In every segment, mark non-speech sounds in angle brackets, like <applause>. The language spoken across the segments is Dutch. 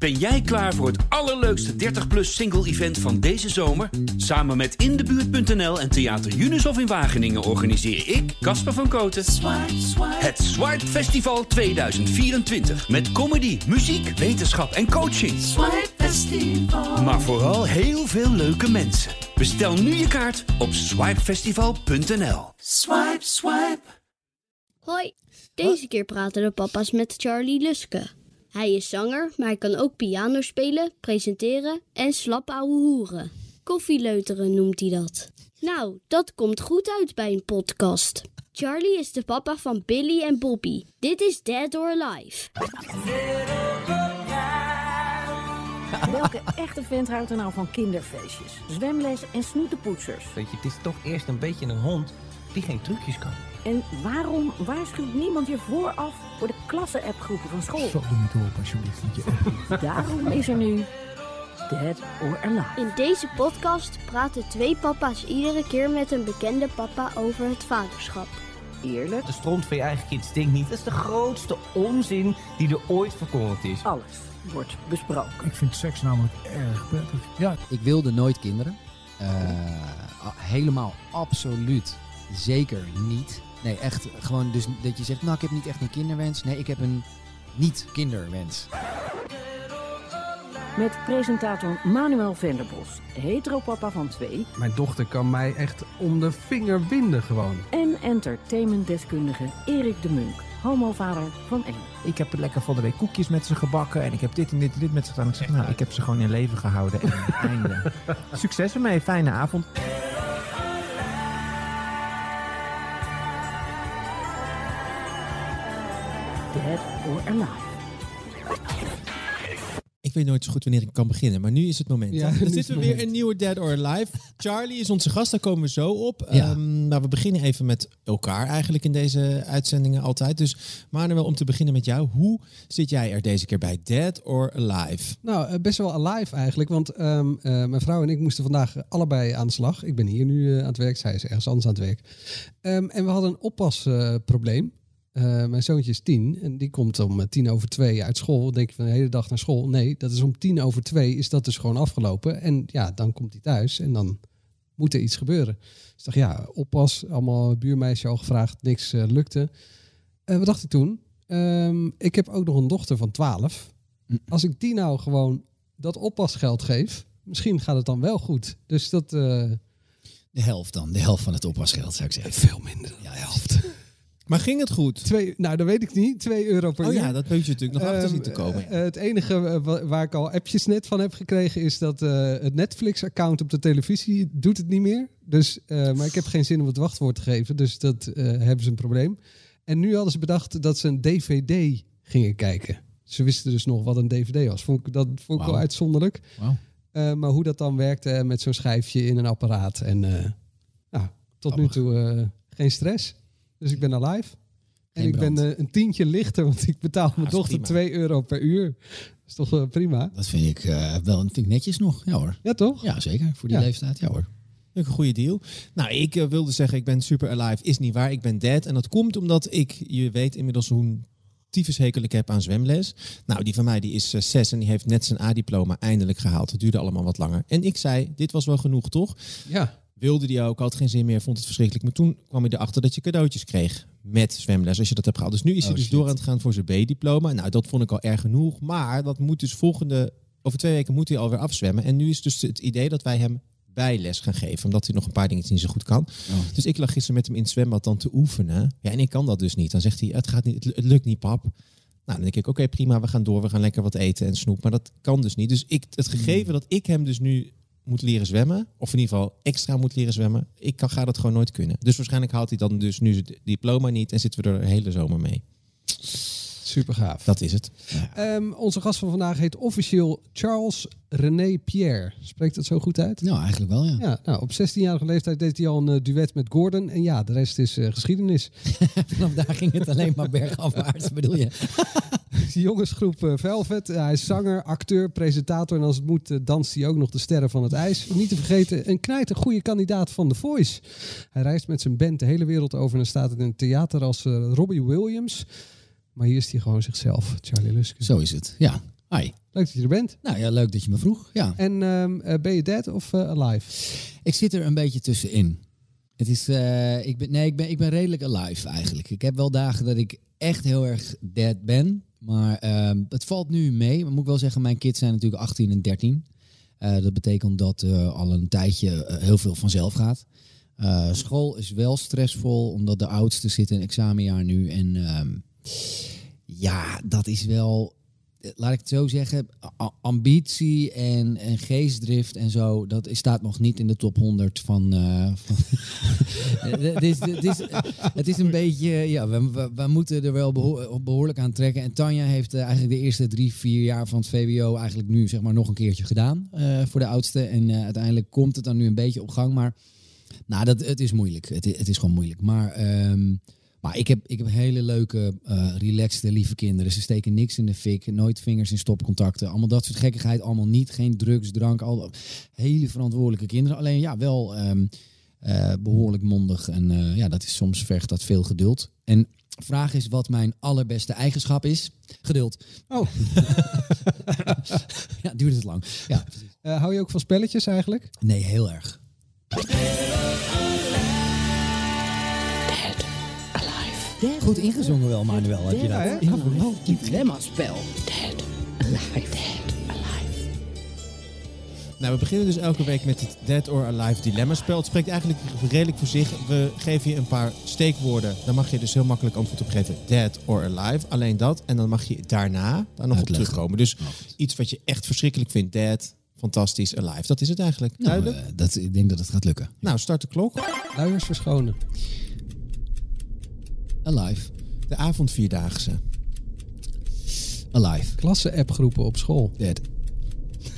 Ben jij klaar voor het allerleukste 30-plus single-event van deze zomer? Samen met Indebuurt.nl en Theater Unisof in Wageningen organiseer ik, Casper van Koten, het Swipe Festival 2024. Met comedy, muziek, wetenschap en coaching. Maar vooral heel veel leuke mensen. Bestel nu je kaart op swipefestival.nl. Swipe, swipe. Hoi, deze keer praten de papa's met Charlie Luske. Hij is zanger, maar hij kan ook piano spelen, presenteren en slap ouwe hoeren. Koffieleuteren noemt hij dat. Nou, dat komt goed uit bij een podcast. Charlie is de papa van Billy en Bobby. Dit is Dead or Alive. Welke echte vent houdt er nou van kinderfeestjes, zwemles en snoetenpoetsers? Weet je, het is toch eerst een beetje een hond die geen trucjes kan. En waarom waarschuwt niemand je vooraf voor de klasse-appgroepen van school? Zo, doe niet op alsjeblieft. je- <laughs> Daarom is er nu Dead or Alive. In deze podcast praten twee papa's iedere keer met een bekende papa over het vaderschap. Eerlijk, De stront van je eigen kind stinkt niet. Dat is de grootste onzin die er ooit verkondigd is. alles wordt besproken. Ik vind seks namelijk erg prettig. Ja, Ik wilde nooit kinderen. Eh, helemaal absoluut zeker niet. Nee, echt gewoon dus dat je zegt, nou ik heb niet echt een kinderwens. Nee, ik heb een niet-kinderwens. Met presentator Manuel Venderbos, heteropapa van twee... Mijn dochter kan mij echt om de vinger winden gewoon. en entertainmentdeskundige Erik de Munk, homovader van één. Ik heb lekker van de week koekjes met ze gebakken. En ik heb dit en dit en dit met ze gedaan. Ik zeg, nou, ik heb ze gewoon in leven gehouden. En <laughs> einde. Succes ermee. Fijne avond. Dead or Alive. Ik weet nooit zo goed wanneer ik kan beginnen, maar nu is het moment. Ja, Dan zitten we weer een nieuwe Dead or Alive. Charlie is onze gast, daar komen we zo op. Ja. Ehm, nou, we beginnen even met elkaar eigenlijk in deze uitzendingen altijd. Dus Manuel, om te beginnen met jou. Hoe zit jij er deze keer bij? Dead or Alive? Nou, eh, best wel alive eigenlijk. Want ehm, eh, mijn vrouw en ik moesten vandaag allebei aan de slag. Ik ben hier nu eh, aan het werk, zij is ergens anders aan het werk. Ehm, en we hadden een oppasprobleem. Eh, mijn zoontje is tien en die komt om eh, tien over twee uit school. Dan denk je van de hele dag naar school. Nee, dat is om tien over twee is dat dus gewoon afgelopen. En ja, dan komt hij thuis en dan moet er iets gebeuren. Dus ik dacht, ja, oppas. Allemaal buurmeisje al gevraagd, niks eh, lukte. Eh, wat dacht ik toen? Ehm, ik heb ook nog een dochter van 12. Als ik die nou gewoon dat oppasgeld geef, misschien gaat het dan wel goed. Dus dat De helft dan, de helft van het oppasgeld zou ik zeggen. veel minder dan de helft. Maar ging het goed? Twee, nou, dat weet ik niet. 2 euro per Oh uur. ja, dat weet je natuurlijk nog achter Ehm, zien te komen. eh, het enige eh, wa- waar ik al appjes net van heb gekregen is dat eh, het Netflix-account op de televisie doet het niet meer. Dus, maar ik heb geen zin om het wachtwoord te geven, dus dat hebben ze een probleem. En nu hadden ze bedacht dat ze een DVD gingen kijken. Ze wisten dus nog wat een DVD was. Vond ik, dat vond ik wel uitzonderlijk. Eh, maar hoe dat dan werkte met zo'n schijfje in een apparaat. En nou, tot nu toe geen stress. Dus ik ben alive. En ik ben eh, een tientje lichter, want ik betaal mijn dochter prima. 2 euro per uur. Dat is toch eh, prima? Dat vind ik eh, wel vind ik netjes nog. Ja hoor. Ja, toch? Ja, zeker. Voor die Ja. leeftijd. Ja hoor. Een goede deal. Nou, ik wilde zeggen, ik ben super alive. Is niet waar, ik ben dead. En dat komt omdat ik, je weet inmiddels hoe tyfushekel ik heb aan zwemles. Nou, die van mij die is eh, zes en die heeft net zijn A-diploma eindelijk gehaald. Het duurde allemaal wat langer. En ik zei, dit was wel genoeg, toch? Ja. Wilde die ook, had geen zin meer, vond het verschrikkelijk. Maar toen kwam hij erachter dat je cadeautjes kreeg met zwemles als je dat hebt gehaald. Dus nu is hij Oh, dus shit. door aan het gaan voor zijn B-diploma. Nou, dat vond ik al erg genoeg. Maar dat moet dus volgende, over twee weken moet hij alweer afzwemmen. En nu is dus het idee dat wij hem bijles gaan geven. Omdat hij nog een paar dingetjes niet zo goed kan. Oh. Dus ik lag gisteren met hem in het zwembad dan te oefenen. Ja, en ik kan dat dus niet. Dan zegt hij, het, gaat niet, het, lukt niet, pap. Nou, dan denk ik, oké, prima, we gaan door. We gaan lekker wat eten en snoep. Maar dat kan dus niet. Dus ik, het gegeven dat ik hem dus nu moet leren zwemmen, of in ieder geval extra moet leren zwemmen, ik kan, ga dat gewoon nooit kunnen. Dus waarschijnlijk haalt hij dan dus nu zijn diploma niet en zitten we er de hele zomer mee. Super gaaf. Dat is het. Ehm, onze gast van vandaag heet officieel Charles René Pierre. Spreekt dat zo goed uit? Nou, eigenlijk wel ja. Ja, nou, op 16-jarige leeftijd deed hij al een eh, duet met Gordon. En ja, de rest is eh, geschiedenis. <laughs> Vanaf daar ging het alleen maar bergafwaarts, bedoel je? De <laughs> jongensgroep eh, Velvet. hij is zanger, acteur, presentator. En als het moet, danst hij ook nog de sterren van het ijs. Niet te vergeten, een knijter goede kandidaat van The Voice. Hij reist met zijn band de hele wereld over en staat in het theater als Robbie Williams. Maar hier is hij gewoon zichzelf, Charlie Luske. Zo is het, ja. Hi. Leuk dat je er bent. Nou ja, leuk dat je me vroeg. Ja. En ehm, eh, ben je dead of eh, alive? Ik zit er een beetje tussenin. Het is, eh, ik ben, nee, ik ben, ik ben redelijk alive eigenlijk. Ik heb wel dagen dat ik echt heel erg dead ben. Maar ehm, het valt nu mee. Maar moet ik wel zeggen, mijn kids zijn natuurlijk 18 en 13. Eh, dat betekent dat al een tijdje heel veel vanzelf gaat. School is wel stressvol, omdat de oudste zit in examenjaar nu. En ehm, ja, dat is wel, laat ik het zo zeggen, ambitie en, en geestdrift en zo, dat staat nog niet in de top 100 van... eh, van <laughs> het, is, het, is, een beetje, ja, we, we, moeten er wel behoor- behoorlijk aan trekken. En Tanja heeft eh, eigenlijk de eerste drie, vier jaar van het VWO eigenlijk nu zeg maar nog een keertje gedaan eh, voor de oudste. En uiteindelijk komt het dan nu een beetje op gang, maar nou, dat, het is moeilijk. Het, het is gewoon moeilijk. Maar, ehm, maar ik, heb, ik heb hele leuke, eh relaxte, lieve kinderen. Ze steken niks in de fik. Nooit vingers in stopcontacten. Allemaal dat soort gekkigheid. Allemaal niet. Geen drugs, drank. Al, hele verantwoordelijke kinderen. Alleen ja, wel ehm, eh, behoorlijk mondig. En eh, ja, dat is soms vergt dat veel geduld. En vraag is wat mijn allerbeste eigenschap is. Geduld. Oh. <laughs> ja, duurt het lang. Ja. Hou je ook van spelletjes eigenlijk? Nee, heel erg. Goed ingezongen wel, Manuel. Heb je dat? Ja, Ja, Dilemma-spel. Dead. Alive. Dead. Alive. Nou, we beginnen dus elke week met het Dead or Alive dilemma spel. Het spreekt eigenlijk redelijk voor zich. We geven je een paar steekwoorden. Daar mag je dus heel makkelijk antwoord op geven. Dead or Alive. Alleen dat. En dan mag je daarna daar nog op Uitleggen. terugkomen. Dus iets wat je echt verschrikkelijk vindt. Dead, fantastisch, Alive. Dat is het eigenlijk. Nou, Duidelijk? eh, dat, ik denk dat het gaat lukken. Nou, start de klok. Luiers verschonen. Alive. De avondvierdaagse. Alive. Klasse-appgroepen op school. Dead.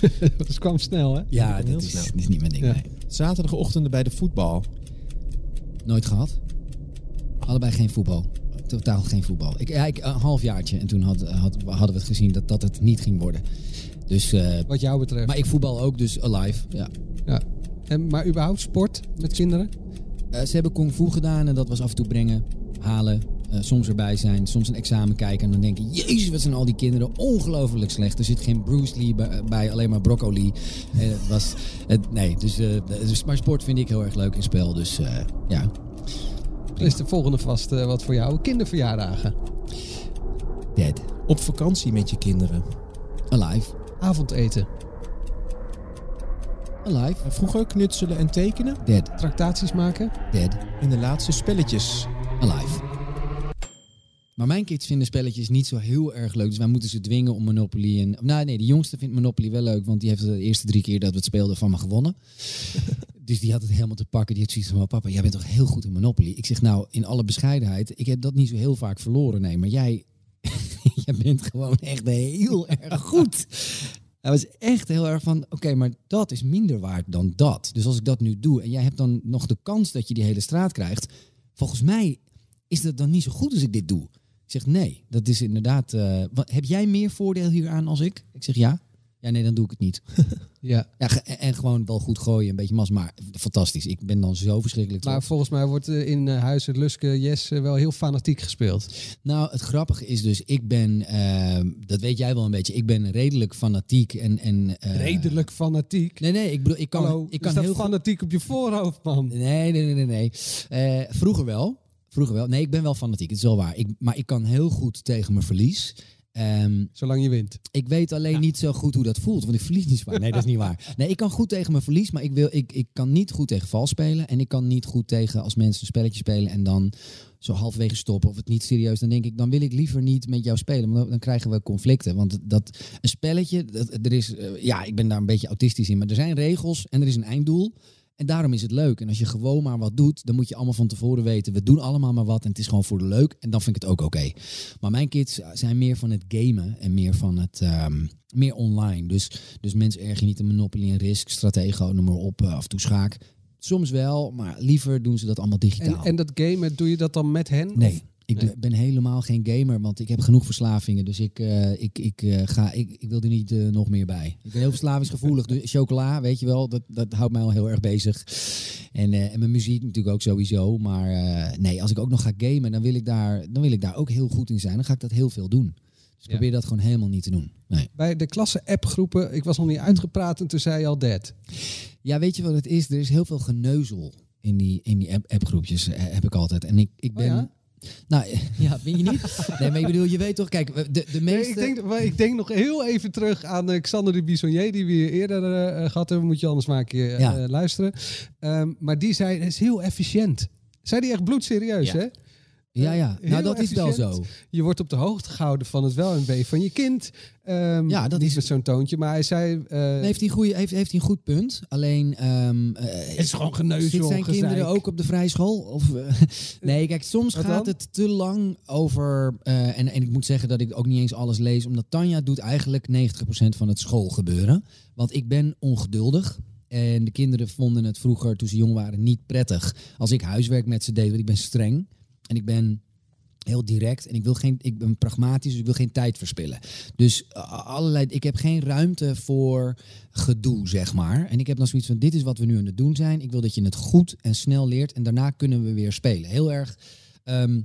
<laughs> dat kwam snel, hè? Ja, dat is, snel. dat is niet mijn ding. Ja. Nee. Zaterdagochtenden bij de voetbal. Nooit gehad. Allebei geen voetbal. Totaal geen voetbal. Ik, ja, ik, een halfjaartje. En toen had, had, hadden we het gezien dat, dat het niet ging worden. Dus, eh, Wat jou betreft. maar ik voetbal ook, dus alive. Ja. Ja. En, maar überhaupt sport met kinderen? Eh, ze hebben kung fu gedaan en dat was af en toe brengen, halen, eh, soms erbij zijn, soms een examen kijken en dan denken, jezus, wat zijn al die kinderen ongelooflijk slecht. Er zit geen Bruce Lee bij, bij, alleen maar broccoli. En het was, het, nee, dus, eh, dus, maar sport vind ik heel erg leuk in spel, dus eh, ja. Dan is de volgende vast eh, wat voor jou. Kinderverjaardagen. Dead. Op vakantie met je kinderen. Alive. Avondeten. Alive. Vroeger knutselen en tekenen. Dead. Tractaties maken. Dead. En de laatste spelletjes. Alive. Maar mijn kids vinden spelletjes niet zo heel erg leuk. Dus wij moeten ze dwingen om Monopoly. En, nou nee, de jongste vindt Monopoly wel leuk. Want die heeft de eerste drie keer dat we het speelden van me gewonnen. <laughs> dus die had het helemaal te pakken. Die had zoiets van, papa, jij bent toch heel goed in Monopoly? Ik zeg, nou, in alle bescheidenheid. Ik heb dat niet zo heel vaak verloren. Nee, maar jij, <laughs> jij bent gewoon echt heel erg goed. Hij was echt heel erg van, oké, maar dat is minder waard dan dat. Dus als ik dat nu doe en jij hebt dan nog de kans dat je die hele straat krijgt. Volgens mij is dat dan niet zo goed als ik dit doe. Ik zeg nee, dat is inderdaad. eh, wat, heb jij meer voordeel hieraan als ik? Ik zeg ja. Ja, nee, dan doe ik het niet. <laughs> Ja. Ja, en, gewoon wel goed gooien, een beetje mas. Maar fantastisch. Ik ben dan zo verschrikkelijk Maar trots. volgens mij wordt eh, in Huis het Luske Yes wel heel fanatiek gespeeld. Nou, het grappige is dus, ik ben, ehm, dat weet jij wel een beetje, ik ben redelijk fanatiek en... en Redelijk fanatiek. Nee, nee, ik bedoel, ik kan, Hallo, ik kan heel goed- fanatiek op je voorhoofd, man. Nee, nee, nee, nee. nee. Vroeger wel. Vroeger wel. Nee, ik ben wel fanatiek. Het is wel waar. Ik, maar ik kan heel goed tegen mijn verlies. Ehm, Zolang je wint. ik weet alleen niet zo goed hoe dat voelt, want ik verlies niet zwaar. Nee, dat is niet waar. Nee, ik kan goed tegen mijn verlies, maar ik, wil, ik, ik kan niet goed tegen vals spelen. En ik kan niet goed tegen als mensen een spelletje spelen en dan zo halverwege stoppen of het niet serieus. Dan denk ik, dan wil ik liever niet met jou spelen, want dan, dan krijgen we conflicten. Want dat, een spelletje, dat, er is, eh, ja, ik ben daar een beetje autistisch in, maar er zijn regels en er is een einddoel. En daarom is het leuk. En als je gewoon maar wat doet, dan moet je allemaal van tevoren weten. We doen allemaal maar wat en het is gewoon voor de leuk. En dan vind ik het ook oké. Maar mijn kids zijn meer van het gamen en meer van het ehm, meer online. Dus, dus mensen erg je niet een Monopoly en Risk, Stratego, noem maar op, eh, af en toe schaak. Soms wel, maar liever doen ze dat allemaal En, digitaal. en dat gamen, doe je dat dan met hen? nee. Of- Ik Nee. ben helemaal geen gamer, want ik heb genoeg verslavingen. Dus ik, eh, ik, ik, eh, ga, ik, ik wil er niet eh, nog meer bij. Ik ben heel verslavingsgevoelig. Dus chocola, weet je wel, dat, dat houdt mij al heel erg bezig. En, en mijn muziek natuurlijk ook sowieso. Maar nee, als ik ook nog ga gamen, dan wil, ik daar, dan wil ik daar ook heel goed in zijn. Dan ga ik dat heel veel doen. Dus probeer dat gewoon helemaal niet te doen. Nee. Bij de klasse-appgroepen, ik was nog niet uitgepraat en toen zei je al dead. Ja, weet je wat het is? Er is heel veel geneuzel in die, in die app- appgroepjes, heb ik altijd. En ik, ik ben... Oh ja? Nou, <laughs> ja, vind je niet? Nee, maar ik bedoel, je weet toch, kijk, de, de Nee, meeste... ik, denk, maar ik denk nog heel even terug aan eh, Xander de Bisonnier, die we hier eerder eh, eh, gehad hebben. Moet je anders maar een keer eh, Ja. luisteren. Ehm, maar die zei, het is heel efficiënt. Zei die echt bloedserieus, Ja. hè? Ja, ja. Heel Nou, dat is wel zo. Je wordt op de hoogte gehouden van het wel en wee van je kind. Ehm, Ja, dat niet is- met zo'n toontje, maar hij zei... eh, Heeft hij, een goeie, heeft, heeft hij een goed punt? Alleen... ehm eh, het is gewoon geneuzel, Zitten zijn gezeik. kinderen ook op de vrije school? Of, eh, <laughs> nee, kijk, soms Wat gaat dan? het te lang over... en, en ik moet zeggen dat ik ook niet eens alles lees. Omdat Tanja doet eigenlijk 90% van het schoolgebeuren. Want ik ben ongeduldig. En de kinderen vonden het vroeger, toen ze jong waren, niet prettig. Als ik huiswerk met ze deed, want ik ben streng. En ik ben heel direct. En ik, wil geen, ik ben pragmatisch, dus ik wil geen tijd verspillen. Dus uh, allerlei, ik heb geen ruimte voor gedoe, zeg maar. En ik heb dan zoiets van, dit is wat we nu aan het doen zijn. Ik wil dat je het goed en snel leert. En daarna kunnen we weer spelen. Heel erg... ehm,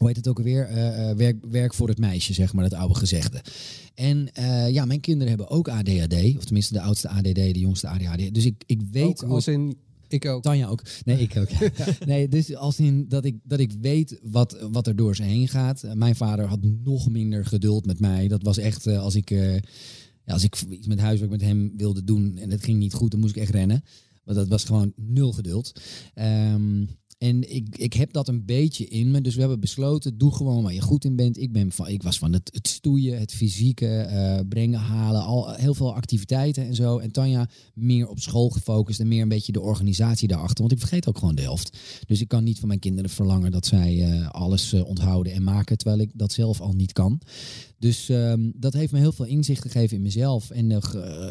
hoe heet het ook alweer? Eh, eh, werk, werk voor het meisje, zeg maar, dat oude gezegde. En eh, ja, mijn kinderen hebben ook ADHD. Of tenminste, de oudste ADD, de jongste ADHD. Dus ik, ik weet... ook als in... Ik ook. Tanja ook. Nee, ik ook. <laughs> nee, dus als in dat ik, dat ik weet wat, wat er door ze heen gaat. Uh, Mijn vader had nog minder geduld met mij. Dat was echt uh, als ik, uh, ja, als ik iets met huiswerk met hem wilde doen en het ging niet goed, dan moest ik echt rennen. Want dat was gewoon nul geduld. Um, en ik, ik heb dat een beetje in me. Dus we hebben besloten, doe gewoon waar je goed in bent. Ik, ben van, ik was van het, het stoeien, het fysieke, uh, brengen, halen. Al, heel veel activiteiten en zo. En Tanja meer op school gefocust en meer een beetje de organisatie daarachter. Want ik vergeet ook gewoon de helft. Dus ik kan niet van mijn kinderen verlangen dat zij uh, alles uh, onthouden en maken. Terwijl ik dat zelf al niet kan. Dus um, dat heeft me heel veel inzicht gegeven in mezelf. En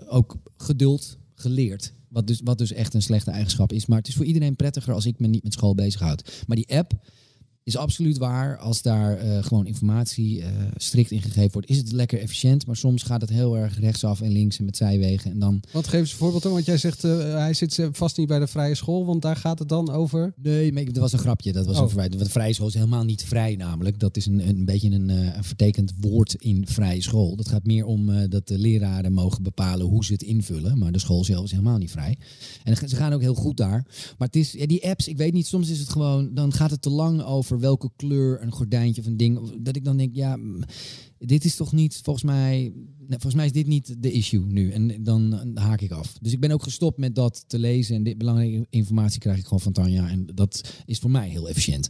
ook geduld geleerd. Wat dus, wat dus echt een slechte eigenschap is. Maar het is voor iedereen prettiger als ik me niet met school bezighoud. Maar die app is absoluut waar. Als daar uh, gewoon informatie uh, strikt in gegeven wordt, is het lekker efficiënt. Maar soms gaat het heel erg rechtsaf en links en met zijwegen. En dan... Wat geef eens een voorbeeld dan? Want jij zegt, uh, hij zit vast niet bij de vrije school. Want daar gaat het dan over? Nee, maar dat was een grapje. Dat was Oh. een de vrije school is helemaal niet vrij namelijk. Dat is een, een beetje een, een vertekend woord in vrije school. Dat gaat meer om dat de leraren mogen bepalen hoe ze het invullen. Maar de school zelf is helemaal niet vrij. En ze gaan ook heel goed daar. Maar het is, ja, die apps, ik weet niet, soms is het gewoon... Dan gaat het te lang over welke kleur een gordijntje of een ding... Dat ik dan denk, ja, dit is toch niet, volgens mij... Volgens mij is dit niet de issue nu. En dan haak ik af. Dus ik ben ook gestopt met dat te lezen. En dit belangrijke informatie krijg ik gewoon van Tanja. En dat is voor mij heel efficiënt.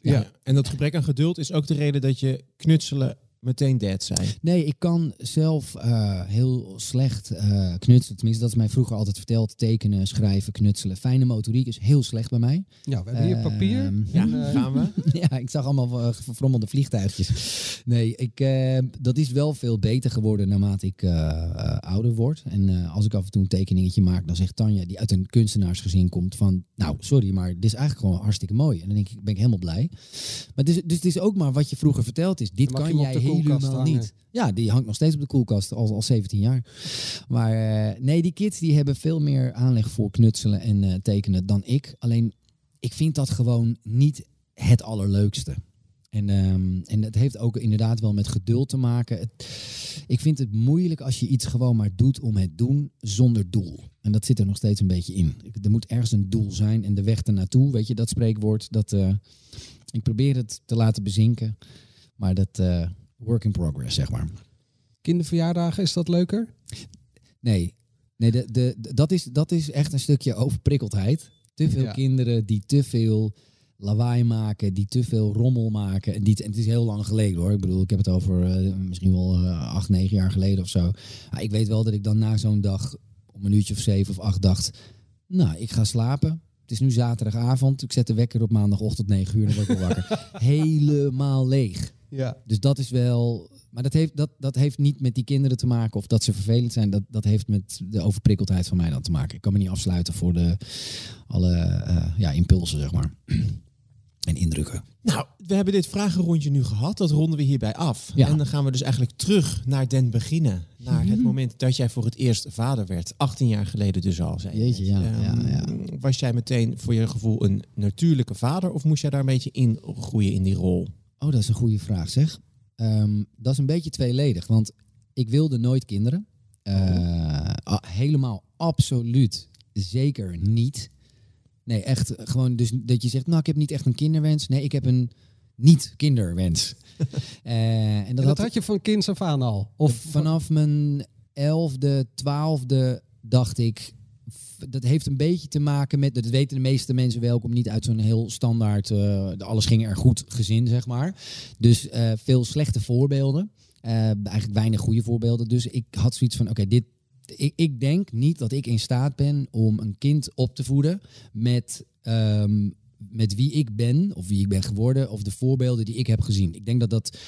Ja. ja. en dat gebrek aan geduld is ook de reden dat je knutselen meteen dead zijn. Nee, ik kan zelf uh, heel slecht uh, knutselen. Tenminste, dat is mij vroeger altijd verteld. Tekenen, schrijven, knutselen. Fijne motoriek is heel slecht bij mij. Ja, we hebben hier papier. Uh, <laughs> ja, en, gaan we? ja, ik zag allemaal uh, verfrommelde vliegtuigjes. Nee, ik, uh, dat is wel veel beter geworden naarmate ik uh, ouder word. En als ik af en toe een tekeningetje maak, dan zegt Tanja, die uit een kunstenaarsgezin komt, van nou, sorry, maar dit is eigenlijk gewoon hartstikke mooi. En dan denk ik, ben ik helemaal blij. Maar dus, dus het is ook maar wat je vroeger verteld is. Dit kan jij helemaal hangen. niet. Ja, die hangt nog steeds op de koelkast, al, al 17 jaar. Maar uh, nee, die kids die hebben veel meer aanleg voor knutselen en uh, tekenen dan ik. Alleen, ik vind dat gewoon niet het allerleukste. En, um, en het heeft ook inderdaad wel met geduld te maken. Het, ik vind het moeilijk als je iets gewoon maar doet om het doen zonder doel. En dat zit er nog steeds een beetje in. Er moet ergens een doel zijn en de weg ernaartoe, weet je, dat spreekwoord. Dat, uh, ik probeer het te laten bezinken, maar dat uh, work in progress, zeg maar. Kinderverjaardagen, is dat leuker? Nee, nee de, de, de, dat, is, dat is echt een stukje overprikkeldheid. Te veel ja. kinderen die te veel lawaai maken, die te veel rommel maken. En, die, en het is heel lang geleden hoor. Ik bedoel, ik heb het over uh, misschien wel uh, acht, negen jaar geleden of zo. Maar ik weet wel dat ik dan na zo'n dag om een uurtje of zeven of acht dacht... Nou, ik ga slapen. Het is nu zaterdagavond. Ik zet de wekker op maandagochtend 9 uur en dan word ik wakker. <laughs> Helemaal leeg. Ja. Dus dat is wel... Maar dat heeft, dat, dat heeft niet met die kinderen te maken of dat ze vervelend zijn. Dat, dat heeft met de overprikkeldheid van mij dan te maken. Ik kan me niet afsluiten voor de, alle uh, ja, impulsen, zeg maar. <clears throat> en indrukken. Nou, we hebben dit vragenrondje nu gehad. Dat ronden we hierbij af. Ja. En dan gaan we dus eigenlijk terug naar den beginnen. Naar het moment dat jij voor het eerst vader werd. 18 jaar geleden dus al, zei. Jeetje, ja, um, ja, ja. Was jij meteen voor je gevoel een natuurlijke vader? Of moest jij daar een beetje in groeien in die rol? Oh, dat is een goede vraag, zeg. Ehm, dat is een beetje tweeledig, want ik wilde nooit kinderen. Eh, ah, helemaal absoluut zeker niet. Nee, echt gewoon dus dat je zegt, nou ik heb niet echt een kinderwens. Nee, ik heb een niet kinderwens. <laughs> Eh, en En dat, had je van kinds af aan al? Of vanaf mijn elfde, twaalfde dacht ik. Dat heeft een beetje te maken met, dat weten de meeste mensen wel, ik kom niet uit zo'n heel standaard, eh, alles ging er goed gezin, zeg maar. Dus eh, veel slechte voorbeelden. Eh, eigenlijk weinig goede voorbeelden. Dus ik had zoiets van, oké, dit, ik, ik denk niet dat ik in staat ben om een kind op te voeden met, ehm, met wie ik ben, of wie ik ben geworden, of de voorbeelden die ik heb gezien. Ik denk dat dat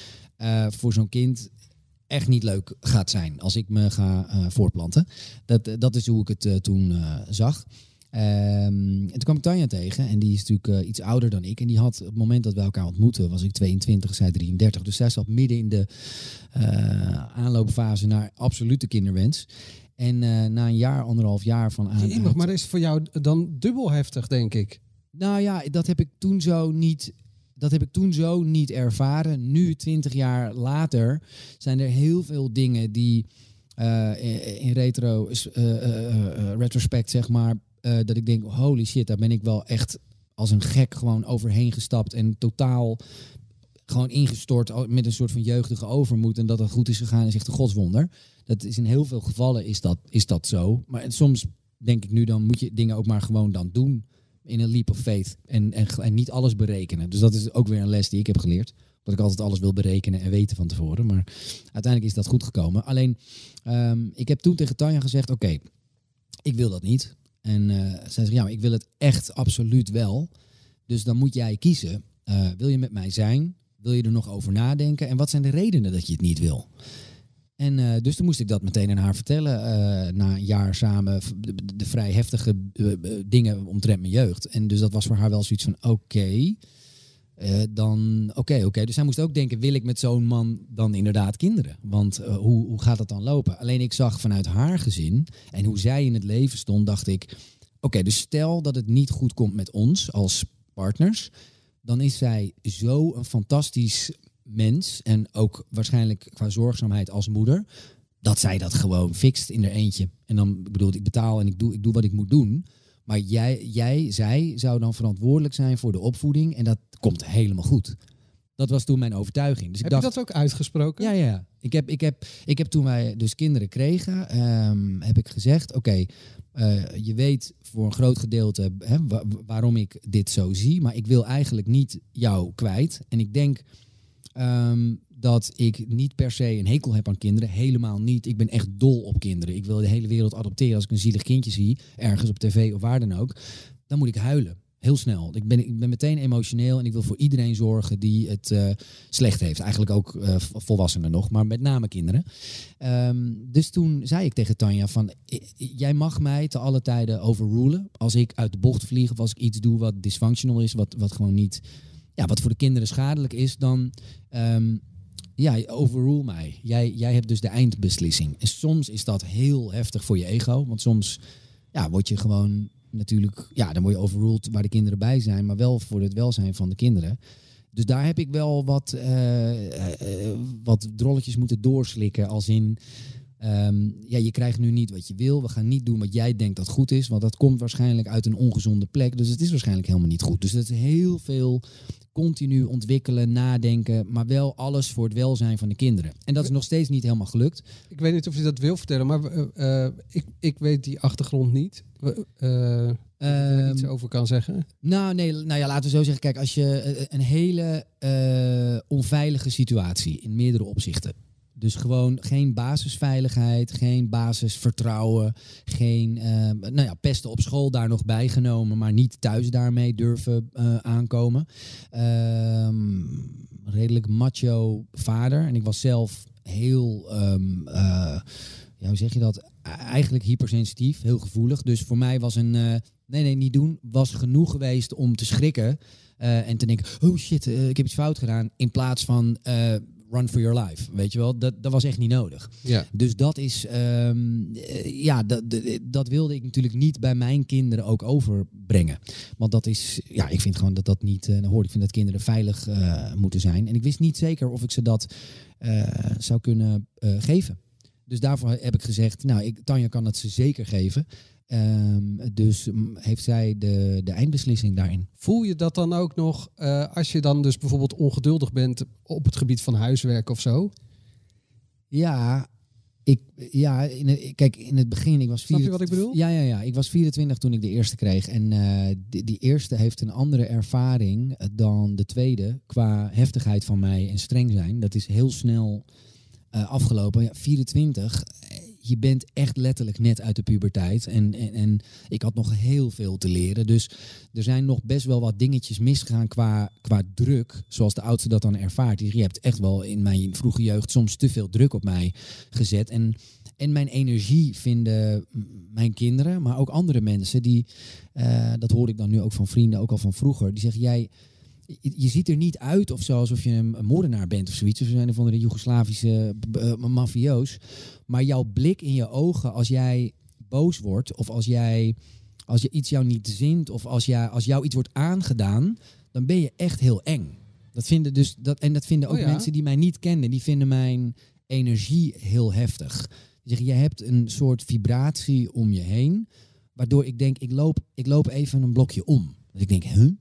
voor zo'n kind echt niet leuk gaat zijn als ik me ga eh, voortplanten. Dat, dat is hoe ik het eh, toen eh, zag. Ehm, en toen kwam ik Tanja tegen en die is natuurlijk iets ouder dan ik. En die had op het moment dat we elkaar ontmoetten, was ik 22, zij 33. Dus zij zat midden in de aanloopfase naar absolute kinderwens. En na een jaar, anderhalf jaar van aan. Jemig, maar is het voor jou dan dubbel heftig, denk ik. Nou ja, dat heb ik toen zo niet. Dat heb ik toen zo niet ervaren. Nu, twintig jaar later, zijn er heel veel dingen die eh, in, retro, eh, eh, retrospect, zeg maar, dat ik denk, holy shit, daar ben ik wel echt als een gek gewoon overheen gestapt en totaal gewoon ingestort met een soort van jeugdige overmoed en dat het goed is gegaan is echt een godswonder. Dat is in heel veel gevallen is dat, is dat zo. Maar soms denk ik nu dan moet je dingen ook maar gewoon dan doen in een leap of faith en, en, en niet alles berekenen. Dus dat is ook weer een les die ik heb geleerd. Dat ik altijd alles wil berekenen en weten van tevoren. Maar uiteindelijk is dat goed gekomen. Alleen, ehm, ik heb toen tegen Tanja gezegd, oké, ik wil dat niet. En eh, zij zegt, ja, maar ik wil het echt absoluut wel. Dus dan moet jij kiezen. Eh, wil je met mij zijn? Wil je er nog over nadenken? En wat zijn de redenen dat je het niet wil? En eh, dus toen moest ik dat meteen aan haar vertellen. eh, na een jaar samen de, vrij heftige eh, dingen omtrent mijn jeugd. En dus dat was voor haar wel zoiets van oké. dan oké, oké. Dus zij moest ook denken: wil ik met zo'n man dan inderdaad kinderen? Want hoe, hoe gaat dat dan lopen? Alleen ik zag vanuit haar gezin en hoe zij in het leven stond, dacht ik: oké, dus stel dat het niet goed komt met ons als partners, dan is zij zo een fantastisch mens en ook waarschijnlijk qua zorgzaamheid als moeder, dat zij dat gewoon fixt in haar eentje. En dan ik bedoel ik betaal en ik doe, ik doe wat ik moet doen. Maar jij, jij, zij zou dan verantwoordelijk zijn voor de opvoeding en dat komt helemaal goed. Dat was toen mijn overtuiging. Dus ik Heb dacht, je dat ook uitgesproken? ja, ja. Ik heb, ik, heb, ik heb toen wij dus kinderen kregen, ehm, heb ik gezegd, oké, eh, je weet voor een groot gedeelte hè, wa- waarom ik dit zo zie, maar ik wil eigenlijk niet jou kwijt. En ik denk ehm, dat ik niet per se een hekel heb aan kinderen, helemaal niet. Ik ben echt dol op kinderen. Ik wil de hele wereld adopteren. Als ik een zielig kindje zie, ergens op tv of waar dan ook, dan moet ik huilen. Heel snel. Ik ben, ik ben meteen emotioneel en ik wil voor iedereen zorgen die het eh, slecht heeft. Eigenlijk ook eh, volwassenen nog, maar met name kinderen. Ehm, dus toen zei ik tegen Tanja van, "I- i- jij mag mij te alle tijden overrulen. Als ik uit de bocht vlieg of als ik iets doe wat dysfunctional is, wat, wat gewoon niet, ja, wat voor de kinderen schadelijk is, dan ehm, ja, overrule mij. Jij, jij hebt dus de eindbeslissing. En soms is dat heel heftig voor je ego, want soms ja, word je gewoon natuurlijk, ja, dan word je overruled waar de kinderen bij zijn, maar wel voor het welzijn van de kinderen. Dus daar heb ik wel wat, eh, wat drolletjes moeten doorslikken. Als in, ehm, ja, je krijgt nu niet wat je wil. We gaan niet doen wat jij denkt dat goed is. Want dat komt waarschijnlijk uit een ongezonde plek. Dus het is waarschijnlijk helemaal niet goed. Dus het is heel veel continu ontwikkelen, nadenken. Maar wel alles voor het welzijn van de kinderen. En dat is nog steeds niet helemaal gelukt. Ik weet niet of je dat wil vertellen, maar eh, eh, ik, ik weet die achtergrond niet. Je er iets over kan zeggen. Nou, nee, nou ja, laten we zo zeggen. Kijk, als je een hele onveilige situatie in meerdere opzichten. Dus gewoon geen basisveiligheid, geen basisvertrouwen, geen eh, nou ja, pesten op school daar nog bijgenomen, maar niet thuis daarmee durven eh, aankomen. Ehm, redelijk macho vader. En ik was zelf heel, ehm, eh, ja, hoe zeg je dat? Eigenlijk hypersensitief, heel gevoelig. Dus voor mij was een, eh, nee, nee, niet doen, was genoeg geweest om te schrikken. en te denken, oh shit, ik heb iets fout gedaan. In plaats van run for your life. Weet je wel, dat, dat was echt niet nodig. Ja. Dus dat is, ehm, eh, ja, dat, dat- wilde ik natuurlijk niet bij mijn kinderen ook overbrengen. Want dat is, ja, ik vind gewoon dat dat niet eh hoort. Ik vind dat kinderen veilig eh, moeten zijn. En ik wist niet zeker of ik ze dat zou kunnen geven. Dus daarvoor heb ik gezegd, nou, ik, Tanja kan het ze zeker geven. Ehm, dus mm, heeft zij de, de eindbeslissing daarin. Voel je dat dan ook nog eh, als je dan dus bijvoorbeeld ongeduldig bent op het gebied van huiswerk of zo? Ja, ik, ja in kijk, in het begin, ik was Snap je 24 wat ik bedoel? Ja, ja, ja. Ik was 24 toen ik de eerste kreeg. En eh, die, die eerste heeft een andere ervaring eh, dan de tweede qua heftigheid van mij en streng zijn. Dat is heel snel afgelopen. Ja, 24, eh, je bent echt letterlijk net uit de puberteit. En, en, en ik had nog heel veel te leren. Dus er zijn nog best wel wat dingetjes misgegaan qua, qua druk. Zoals de oudste dat dan ervaart. Je hebt echt wel in mijn vroege jeugd soms te veel druk op mij gezet. En, en mijn energie vinden mijn kinderen, maar ook andere mensen die, eh, dat hoor ik dan nu ook van vrienden, ook al van vroeger, die zeggen jij. Je je ziet er niet uit of zo alsof je een, moordenaar bent of zoiets. Of zijn van de Joegoslavische mafioos. Maar jouw blik in je ogen als jij boos wordt of als jij als je iets jou niet zint of als, jij, als jou iets wordt aangedaan, dan ben je echt heel eng. Dat vinden dus dat, en dat vinden ook Oh ja? mensen die mij niet kenden, die vinden mijn energie heel heftig. Die zeggen, je hebt een soort vibratie om je heen, waardoor ik denk, ik loop, ik loop even een blokje om. Dus ik denk, huh?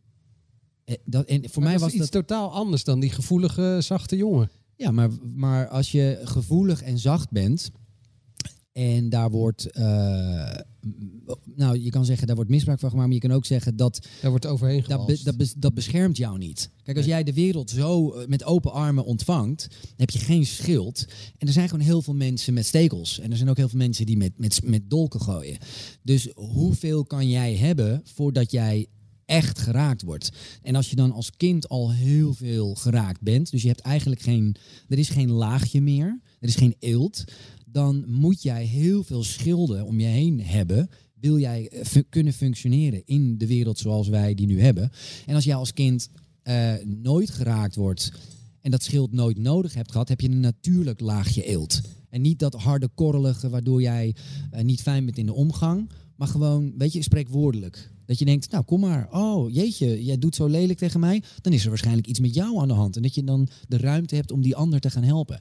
Eh, Dat, en voor Maar mij was is iets dat totaal anders dan die gevoelige, zachte jongen. ja, maar, maar als je gevoelig en zacht bent en daar wordt, eh, nou je kan zeggen daar wordt misbruik van gemaakt, maar je kan ook zeggen dat Daar wordt overheen dat, be- dat, bes- dat beschermt jou niet. Kijk, als jij de wereld zo eh, met open armen ontvangt, dan heb je geen schild. En er zijn gewoon heel veel mensen met stekels. En er zijn ook heel veel mensen die met, met, met dolken gooien. Dus hoeveel kan jij hebben voordat jij echt geraakt wordt? En als je dan als kind al heel veel geraakt bent, dus je hebt eigenlijk geen, er is geen laagje meer, er is geen eelt, dan moet jij heel veel schilden om je heen hebben wil jij eh, kunnen functioneren in de wereld zoals wij die nu hebben. En als jij als kind eh, nooit geraakt wordt en dat schild nooit nodig hebt gehad, heb je een natuurlijk laagje eelt. En niet dat harde korrelige waardoor jij eh, niet fijn bent in de omgang, maar gewoon, weet je, spreekwoordelijk. Dat je denkt, nou kom maar, oh jeetje, jij doet zo lelijk tegen mij, dan is er waarschijnlijk iets met jou aan de hand. En dat je dan de ruimte hebt om die ander te gaan helpen.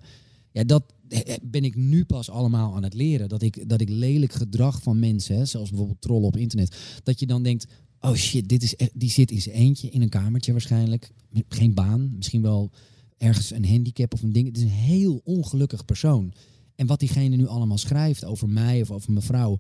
Ja, dat eh, ben ik nu pas allemaal aan het leren. Dat ik, dat ik lelijk gedrag van mensen, hè, zoals bijvoorbeeld trollen op internet, dat je dan denkt, oh shit, dit is echt, die zit in zijn eentje in een kamertje waarschijnlijk, geen baan, misschien wel ergens een handicap of een ding. Het is een heel ongelukkig persoon. En wat diegene nu allemaal schrijft over mij of over mijn vrouw,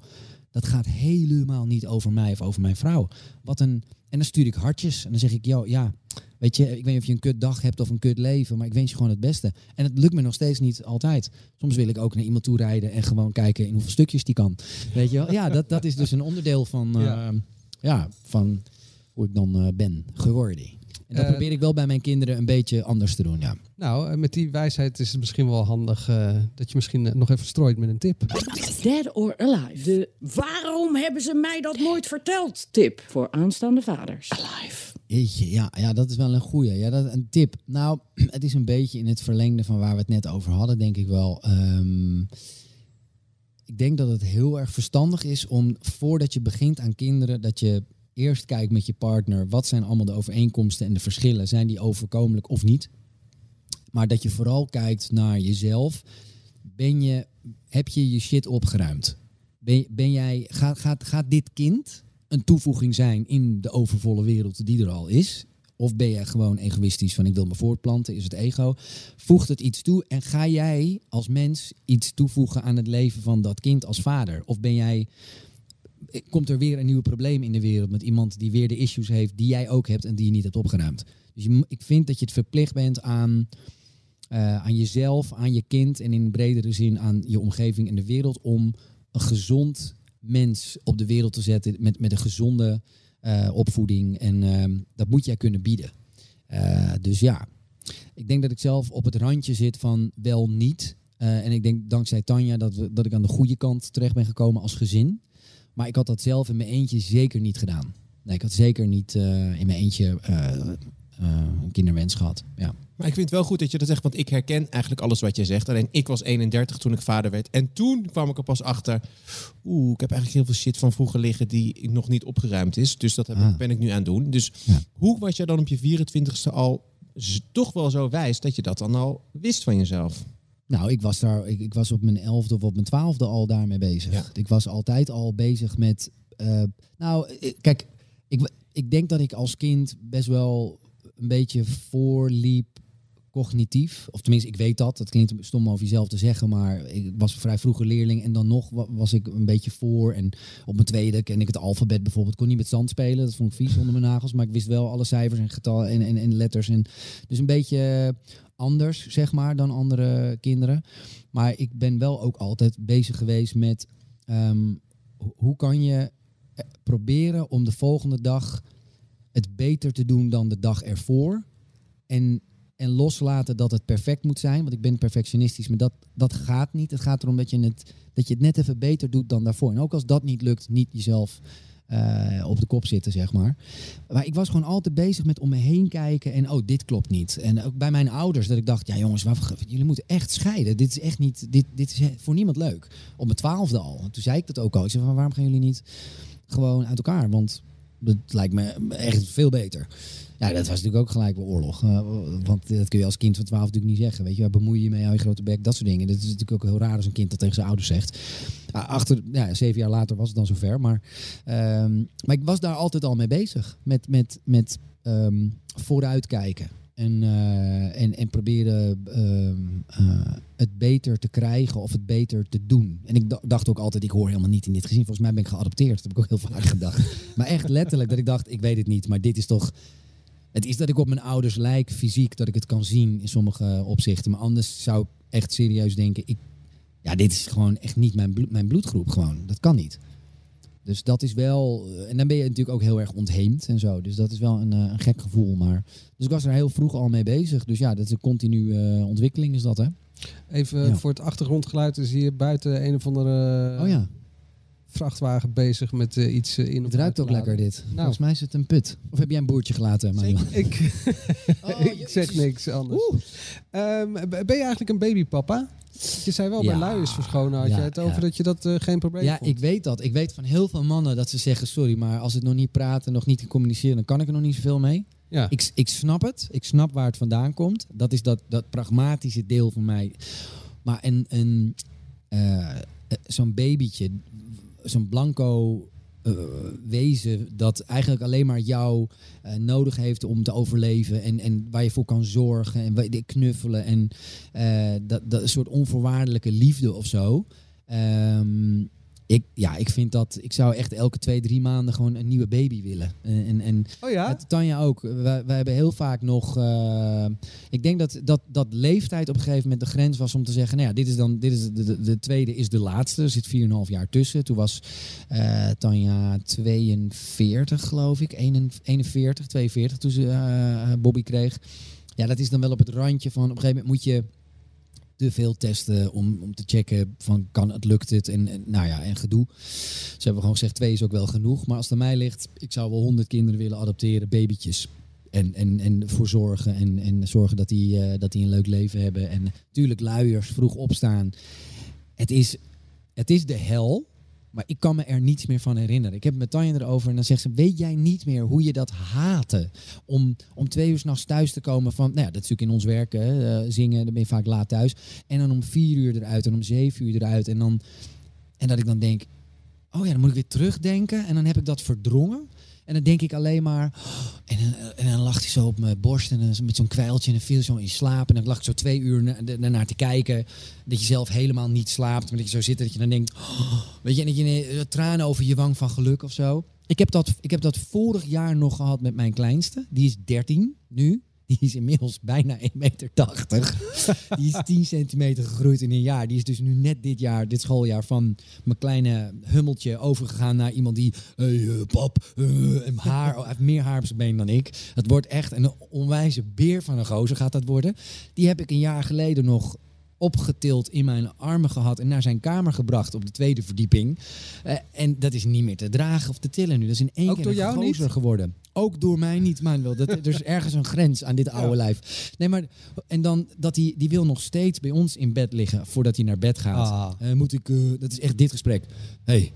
dat gaat helemaal niet over mij of over mijn vrouw. Wat een, en dan stuur ik hartjes en dan zeg ik, yo, ja, weet je, ik weet niet of je een kut dag hebt of een kut leven, maar ik wens je gewoon het beste. En het lukt me nog steeds niet altijd. Soms wil ik ook naar iemand toe rijden en gewoon kijken in hoeveel stukjes die kan. Weet je wel? Ja, dat, dat is dus een onderdeel van, eh, Ja. ja. van hoe ik dan eh, ben geworden. En dat Eh, probeer ik wel bij mijn kinderen een beetje anders te doen, ja. Nou, met die wijsheid is het misschien wel handig eh, dat je misschien eh, nog even strooit met een tip. Dead or Alive. De waarom hebben ze mij dat nooit verteld tip voor aanstaande vaders. Alive. Jeetje, ja, ja, dat is wel een goeie. Ja, dat, een tip. Nou, <clears throat> het is een beetje in het verlengde van waar we het net over hadden, denk ik wel. Ehm, ik denk dat het heel erg verstandig is om voordat je begint aan kinderen, dat je eerst kijkt met je partner, wat zijn allemaal de overeenkomsten en de verschillen? Zijn die overkomelijk of niet? Maar dat je vooral kijkt naar jezelf. Ben je, heb je je shit opgeruimd? Ben, ben jij, gaat, gaat, gaat dit kind een toevoeging zijn in de overvolle wereld die er al is? Of ben je gewoon egoïstisch van ik wil me voortplanten, is het ego? Voegt het iets toe en ga jij als mens iets toevoegen aan het leven van dat kind als vader? Of ben jij, komt er weer een nieuw probleem in de wereld met iemand die weer de issues heeft die jij ook hebt en die je niet hebt opgeruimd? Dus ik vind dat je het verplicht bent aan, eh, aan jezelf, aan je kind en in bredere zin aan je omgeving en de wereld om een gezond mens op de wereld te zetten met, met een gezonde eh, opvoeding. En ehm, dat moet jij kunnen bieden. Eh, dus ja, ik denk dat ik zelf op het randje zit van wel niet. En ik denk dankzij Tanja dat, dat ik aan de goede kant terecht ben gekomen als gezin. Maar ik had dat zelf in mijn eentje zeker niet gedaan. Nee, ik had zeker niet eh, in mijn eentje eh, eh, een kinderwens gehad. Ja. Maar ik vind het wel goed dat je dat zegt, want ik herken eigenlijk alles wat je zegt. Alleen ik was 31 toen ik vader werd. En toen kwam ik er pas achter, oeh, ik heb eigenlijk heel veel shit van vroeger liggen die nog niet opgeruimd is. Dus dat heb ik- Ah. ben ik nu aan het doen. Dus hoe was je dan op je 24ste al toch wel zo wijs dat je dat dan al wist van jezelf? Nou, ik was, daar, ik, ik was op mijn elfde of op mijn twaalfde al daarmee bezig. Ik was altijd al bezig met... eh, nou, eh, kijk, ik, ik denk dat ik als kind best wel een beetje voorliep cognitief. Of tenminste, ik weet dat. Het klinkt stom over jezelf te zeggen, maar ik was vrij vroeger leerling. En dan nog wa- was ik een beetje voor. En op mijn tweede ken ik het alfabet bijvoorbeeld. Kon niet met zand spelen, dat vond ik vies onder mijn nagels. Maar ik wist wel alle cijfers en getallen en, en, en letters. En, dus een beetje anders, zeg maar, dan andere kinderen. Maar ik ben wel ook altijd bezig geweest met... ehm, ho- hoe kan je eh, proberen om de volgende dag het beter te doen dan de dag ervoor. En, en loslaten dat het perfect moet zijn. Want ik ben perfectionistisch, maar dat, dat gaat niet. Het gaat erom dat je, het, dat je het net even beter doet dan daarvoor. En ook als dat niet lukt, niet jezelf eh, op de kop zitten, zeg maar. Maar ik was gewoon altijd bezig met om me heen kijken. En oh, dit klopt niet. En ook bij mijn ouders, dat ik dacht, ja jongens, waar, jullie moeten echt scheiden. Dit is echt niet, dit, dit is voor niemand leuk. Op mijn twaalfde al. En toen zei ik dat ook al. Ik zei, van, waarom gaan jullie niet gewoon uit elkaar? Want dat lijkt me echt veel beter. Ja, dat was natuurlijk ook gelijk wel oorlog. Eh, want dat kun je als kind van 12 natuurlijk niet zeggen. Weet je, waar bemoei je mee, hou je grote bek, dat soort dingen. Dat is natuurlijk ook heel raar als een kind dat tegen zijn ouders zegt. Achter, ja, zeven jaar later was het dan zover. Maar, ehm, maar ik was daar altijd al mee bezig. Met, met, met ehm, vooruitkijken. En, eh, en, en proberen ehm, eh, het beter te krijgen of het beter te doen. En ik da- dacht ook altijd, ik hoor helemaal niet in dit gezin. Volgens mij ben ik geadopteerd. Dat heb ik ook heel vaak gedacht. Maar echt letterlijk dat ik dacht, ik weet het niet. Maar dit is toch... Het is dat ik op mijn ouders lijk, fysiek, dat ik het kan zien in sommige opzichten. Maar anders zou ik echt serieus denken, ik, ja, dit is gewoon echt niet mijn, bloed, mijn bloedgroep. Gewoon. Dat kan niet. Dus dat is wel... eh, En dan ben je natuurlijk ook heel erg ontheemd en zo. Dus dat is wel een, eh, een gek gevoel. Maar, dus ik was er heel vroeg al mee bezig. Dus ja, dat is een continue eh, ontwikkeling is dat, hè? Even Ja. voor het achtergrondgeluid is hier buiten een of andere Oh ja. Vrachtwagen bezig met eh, iets eh, in. Het ruikt ook lekker dit. Nou, Volgens mij is het een put. Of heb jij een boertje gelaten, Manuel? ik, <laughs> <laughs> ik zeg niks anders. Ehm, ben je eigenlijk een babypapa? Je zei wel, bij luiers verschonen had Ja, je het over ja. dat je dat eh, geen probleem Ja, vond. ik weet dat. Ik weet van heel veel mannen dat ze zeggen: sorry, maar als het nog niet praten, nog niet kan communiceren, dan kan ik er nog niet zoveel mee. Ja. Ik, ik snap het. Ik snap waar het vandaan komt. Dat is dat, dat pragmatische deel van mij. Maar een, een, zo'n babytje, zo'n blanco eh, wezen dat eigenlijk alleen maar jou eh, nodig heeft om te overleven en, en waar je voor kan zorgen en knuffelen en eh, dat, dat soort onvoorwaardelijke liefde of zo. Ehm, ik, ja, ik vind dat ik zou echt elke twee, drie maanden gewoon een nieuwe baby willen. En, en, en Oh ja? met Tanja ook. Wij, wij hebben heel vaak nog. eh, ik denk dat, dat dat leeftijd op een gegeven moment de grens was om te zeggen: nou ja, dit is dan dit is de, de, de tweede is de laatste. Er zit 4,5 jaar tussen. Toen was eh, Tanja 42, geloof ik. 41, 42 toen ze eh, Bobby kreeg. Ja, dat is dan wel op het randje van op een gegeven moment moet je veel testen om, om te checken van kan het, lukt het en, nou ja, en gedoe. Ze hebben gewoon gezegd twee is ook wel genoeg. Maar als het mij ligt, ik zou wel honderd kinderen willen adopteren, babytjes. En, en, en voor zorgen en, en zorgen dat die, eh, dat die een leuk leven hebben. En natuurlijk luiers, vroeg opstaan. Het is, het is de hel, maar ik kan me er niets meer van herinneren. Ik heb met Tanja erover en dan zegt ze, weet jij niet meer hoe je dat haatte? Om, om twee uur s'nachts thuis te komen van, nou ja, dat is natuurlijk in ons werk, hè, eh, zingen, dan ben je vaak laat thuis. En dan om vier uur eruit en om zeven uur eruit. En, dan, en dat ik dan denk, oh ja, dan moet ik weer terugdenken. En dan heb ik dat verdrongen. En dan denk ik alleen maar. En, <gasps> en dan lag hij zo op mijn borst en dan met zo'n kwijltje en dan viel zo in slaap. En dan lag ik zo twee uur na- daarnaar te kijken. Dat je zelf helemaal niet slaapt. Maar dat je zo zit dat je dan denkt. <gasps> weet je, en dat je eh, tranen over je wang van geluk of zo. Ik heb, dat, ik heb dat vorig jaar nog gehad met mijn kleinste. Die is 13 nu. Die is inmiddels bijna 1,80 meter. <laughs> Die is 10 centimeter gegroeid in een jaar. Die is dus nu net dit jaar, dit schooljaar, van mijn kleine hummeltje overgegaan naar iemand die. Hey, eh, pap, eh, en haar, hij heeft meer haar op zijn been dan ik. Het wordt echt een onwijze beer van een gozer gaat dat worden. Die heb ik een jaar geleden nog opgetild in mijn armen gehad en naar zijn kamer gebracht op de tweede verdieping. Eh, en dat is niet meer te dragen of te tillen nu. Dat is in één Ook keer door jou niet? geworden. Ook door mij niet, Manuel. Dat, er is <laughs> ergens een grens aan dit oude lijf. Nee, maar en dan dat hij die wil nog steeds bij ons in bed liggen voordat hij naar bed gaat. Ah. Eh, moet ik, eh, dat is echt dit gesprek. hey,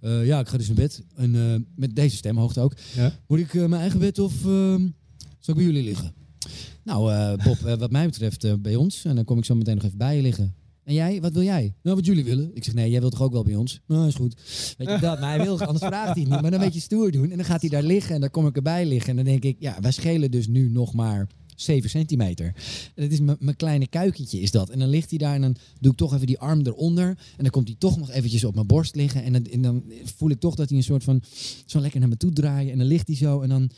ja, ik ga dus naar bed. En met deze stemhoogte ook. Ja. Moet ik mijn eigen bed of ehm, zal ik bij jullie liggen? Nou, eh, Bob, eh, wat mij betreft eh, bij ons. En dan kom ik zo meteen nog even bij je liggen. En jij, wat wil jij? Nou, wat jullie willen. Ik zeg, nee, jij wilt toch ook wel bij ons? Nou, is goed. Weet je dat? Maar hij wil, anders vraagt hij het niet. Maar dan weet je stoer doen. En dan gaat hij daar liggen en dan kom ik erbij liggen. En dan denk ik, ja, wij schelen dus nu nog maar 7 centimeter. En dat is mijn kleine kuikentje is dat. En dan ligt hij daar en dan doe ik toch even die arm eronder. En dan komt hij toch nog eventjes op mijn borst liggen. En dan, en dan voel ik toch dat hij een soort van zo lekker naar me toe draaien. En dan ligt hij zo. En dan,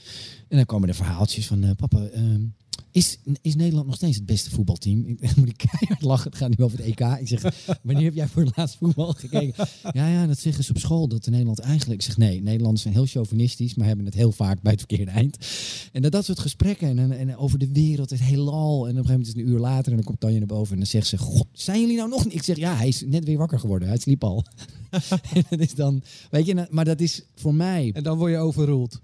en dan komen er verhaaltjes van, papa, ehm, is, is Nederland nog steeds het beste voetbalteam? Ik, <laughs> moet ik keihard lachen. Het gaat nu over het EK. Ik zeg, wanneer heb jij voor het laatst voetbal gekeken? Ja, ja, dat zeggen ze op school. Dat Nederland eigenlijk... Ik zeg, nee, Nederlanders zijn heel chauvinistisch. Maar hebben het heel vaak bij het verkeerde eind. En dat, dat soort gesprekken. En, en, over de wereld, het heelal. En op een gegeven moment is het een uur later. En dan komt Tanja naar boven. En dan zegt ze, god, zijn jullie nou nog niet? Ik zeg, ja, hij is net weer wakker geworden. Hij sliep al. <laughs> en dat is dan... Weet je, maar dat is voor mij... En dan word je overruled.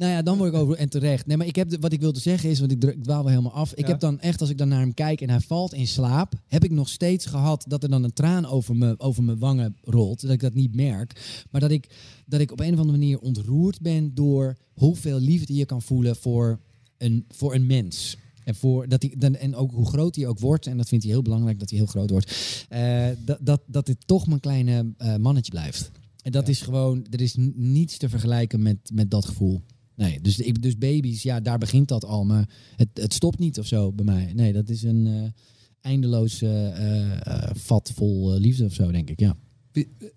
Nou ja, dan word ik over en terecht. Nee, maar ik heb de- wat ik wilde zeggen is, want ik, ik dwaal wel helemaal af. Ik Ja. heb dan echt, als ik dan naar hem kijk en hij valt in slaap, heb ik nog steeds gehad dat er dan een traan over me, over mijn wangen rolt. Dat ik dat niet merk. Maar dat ik, dat ik op een of andere manier ontroerd ben door hoeveel liefde je kan voelen voor een, voor een mens. En, voor dat hij, dan, en ook hoe groot hij ook wordt, en dat vindt hij heel belangrijk dat hij heel groot wordt, eh, dat, dat, dat dit toch mijn kleine eh, mannetje blijft. En dat is gewoon, er is niets te vergelijken met, met dat gevoel. Nee, dus, ik, dus baby's, ja, daar begint dat al. Maar het, het stopt niet of zo bij mij. Nee, dat is een eh, eindeloos eh, eh, eh, vat vol liefde of zo, denk ik. Ja.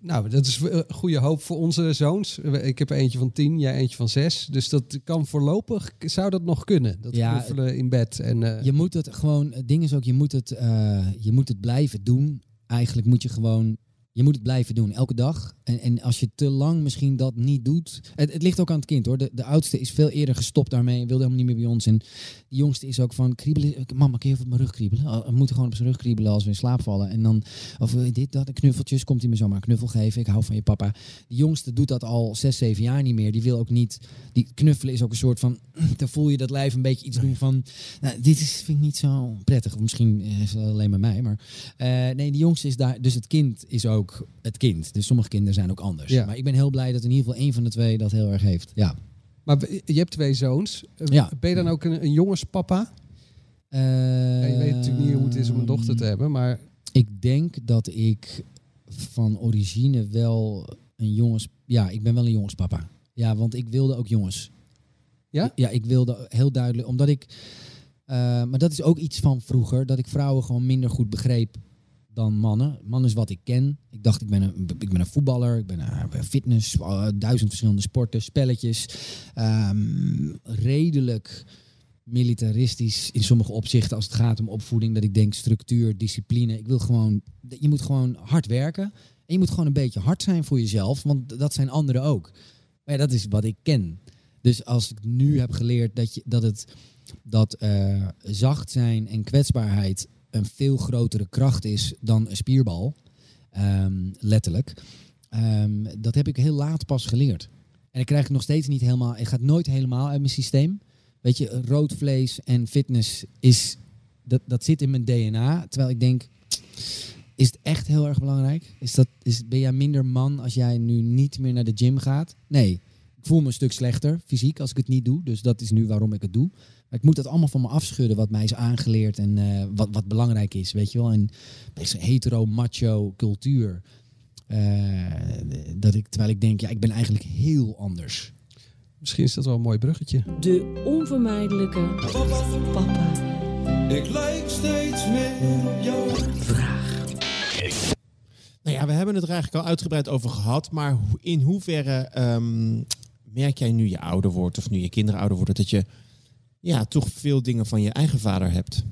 Nou, dat is goede hoop voor onze zoons. Ik heb eentje van tien, jij eentje van zes. Dus dat kan voorlopig, zou dat nog kunnen. Dat Ja, in bed. En, Je moet het gewoon, het ding is ook, je moet het, je moet het blijven doen. Eigenlijk moet je gewoon, je moet het blijven doen, elke dag. En, en als je te lang misschien dat niet doet. Het, het ligt ook aan het kind hoor. De, de oudste is veel eerder gestopt daarmee. Wilde helemaal niet meer bij ons. En de jongste is ook van kriebelen. Mama, kun je even op mijn rug kriebelen? Oh, We moeten gewoon op zijn rug kriebelen als we in slaap vallen. En dan, of je dit, dat, en knuffeltjes. Komt hij me zomaar een knuffel geven. Ik hou van je papa. De jongste doet dat al zes, zeven jaar niet meer. Die wil ook niet. Die knuffelen is ook een soort van. <clears throat> Dan voel je dat lijf een beetje iets doen van. Nou, dit is, vind ik niet zo prettig. Of misschien is het alleen maar mij. Maar eh, nee, de jongste is daar. Dus het kind is ook het kind. Dus sommige kinderen zijn ook anders. Ja. Maar ik ben heel blij dat in ieder geval één van de twee dat heel erg heeft. Ja. Maar je hebt twee zoons. Eh, Ja. Ben je dan ook een, een jongenspapa? Eh, Ja, je weet natuurlijk niet hoe het is om een dochter te hebben, maar... Ik denk dat ik van origine wel een jongens... Ja, ik ben wel een jongenspapa. Ja, want ik wilde ook jongens. Ja? Ja, ik wilde heel duidelijk... Omdat ik... eh, maar dat is ook iets van vroeger. Dat ik vrouwen gewoon minder goed begreep dan mannen. Man is wat ik ken. Ik dacht, ik ben een, ik ben een voetballer. Ik ben een fitness. eh, duizend verschillende sporten, spelletjes. Ehm, redelijk militaristisch in sommige opzichten als het gaat om opvoeding. Dat ik denk structuur, discipline. Ik wil gewoon, je moet gewoon hard werken. En je moet gewoon een beetje hard zijn voor jezelf, want dat zijn anderen ook. Maar ja, dat is wat ik ken. Dus als ik nu heb geleerd dat, je, dat, het, dat eh, zacht zijn en kwetsbaarheid een veel grotere kracht is dan een spierbal, ehm, letterlijk. Ehm, dat heb ik heel laat pas geleerd. En ik krijg het nog steeds niet helemaal, het gaat nooit helemaal uit mijn systeem. Weet je, rood vlees en fitness is, dat, dat zit in mijn DNA. Terwijl ik denk, is het echt heel erg belangrijk? Is dat, is, ben jij minder man als jij nu niet meer naar de gym gaat? Nee, ik voel me een stuk slechter fysiek als ik het niet doe. Dus dat is nu waarom ik het doe. Ik moet dat allemaal van me afschudden wat mij is aangeleerd en eh, wat, wat belangrijk is, weet je wel. En deze hetero, macho cultuur. eh, dat ik, terwijl ik denk, ja, ik ben eigenlijk heel anders. Misschien is dat wel een mooi bruggetje. De onvermijdelijke papa. Ik lijk steeds meer op jou. Nou ja, we hebben het er eigenlijk al uitgebreid over gehad. Maar in hoeverre ehm, merk jij nu je ouder wordt of nu je kinderen ouder worden, dat je ja, toch veel dingen van je eigen vader hebt?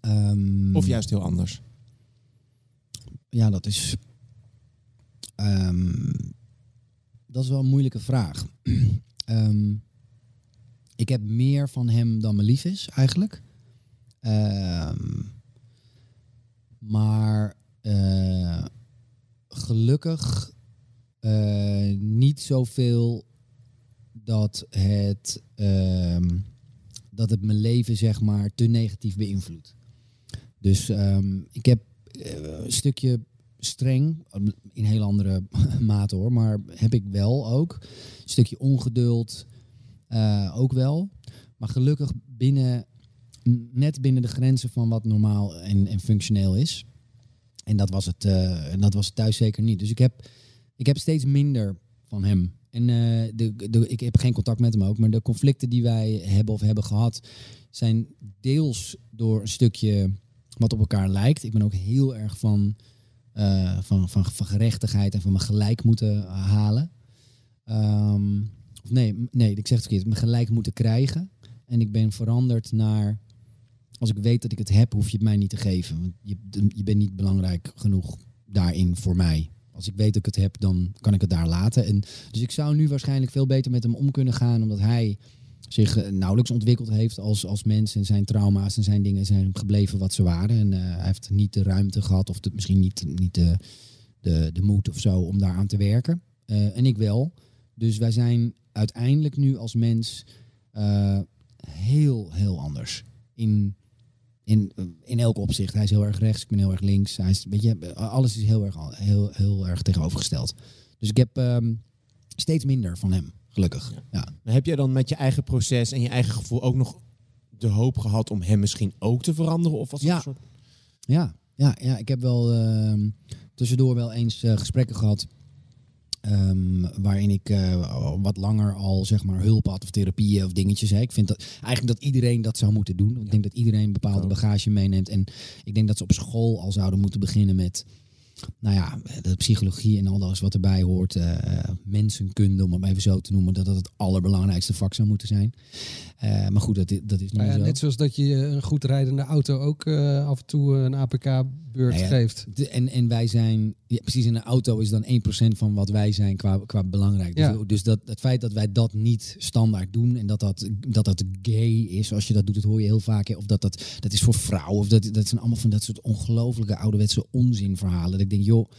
Ehm, Of juist heel anders? Ja, dat is. ehm, dat is wel een moeilijke vraag. <clears throat> Ehm, ik heb meer van hem dan me lief is, eigenlijk. Maar eh, gelukkig eh, niet zoveel dat het, ehm, dat het mijn leven zeg maar te negatief beïnvloedt. Dus ehm, ik heb eh, een stukje streng, in heel andere <laughs> mate hoor, maar heb ik wel ook. Een stukje ongeduld eh, ook wel. Maar gelukkig binnen, net binnen de grenzen van wat normaal en, en functioneel is. En dat was, het, eh, en dat was thuis zeker niet. Dus ik heb, ik heb steeds minder van hem. En eh, de, de, ik heb geen contact met hem ook. Maar de conflicten die wij hebben of hebben gehad... zijn deels door een stukje wat op elkaar lijkt. Ik ben ook heel erg van, eh, van, van, gerechtigheid en van me gelijk moeten halen. Ehm, of nee, nee, ik zeg het verkeerd. Me gelijk moeten krijgen. En ik ben veranderd naar... Als ik weet dat ik het heb, hoef je het mij niet te geven. Want je, je bent niet belangrijk genoeg daarin voor mij. Als ik weet dat ik het heb, dan kan ik het daar laten. En, dus ik zou nu waarschijnlijk veel beter met hem om kunnen gaan, omdat hij zich eh, nauwelijks ontwikkeld heeft als, als mens. En zijn trauma's en zijn dingen zijn gebleven wat ze waren. En eh, hij heeft niet de ruimte gehad, of de, misschien niet, niet de, de, de moed of zo, om daaraan te werken. Eh, en ik wel. Dus wij zijn uiteindelijk nu als mens heel, heel anders. In, in, in elk opzicht. Hij is heel erg rechts, ik ben heel erg links. Hij is, weet je, alles is heel erg, heel, heel erg tegenovergesteld. Dus ik heb ehm, steeds minder van hem, gelukkig. Ja. Maar heb jij dan met je eigen proces en je eigen gevoel ook nog de hoop gehad om hem misschien ook te veranderen? Of was Ja. een soort... Ja, ja, ja, ik heb wel ehm, tussendoor wel eens eh, gesprekken gehad. Ehm, waarin ik eh, wat langer al zeg maar hulp had of therapieën of dingetjes. Hè. Ik vind dat eigenlijk dat iedereen dat zou moeten doen. Ik denk dat iedereen bepaalde bagage meeneemt. En ik denk dat ze op school al zouden moeten beginnen met nou ja, de psychologie en al dat wat erbij hoort, eh, mensenkunde, om het maar even zo te noemen, dat dat het allerbelangrijkste vak zou moeten zijn. Eh, maar goed, dat, dat is niet Nou ja, zo. net zoals dat je een goed rijdende auto ook af en toe een APK-beurt Nou ja, geeft. de- en, en wij zijn, ja, precies in een auto is dan 1% van wat wij zijn qua, qua belangrijk. Dus, Ja. dus dat, het feit dat wij dat niet standaard doen en dat dat, dat dat gay is, als je dat doet, dat hoor je heel vaak. hè, Of dat dat, dat is voor vrouwen, of dat, dat zijn allemaal van dat soort ongelooflijke ouderwetse onzinverhalen. Dat ik denk, joh,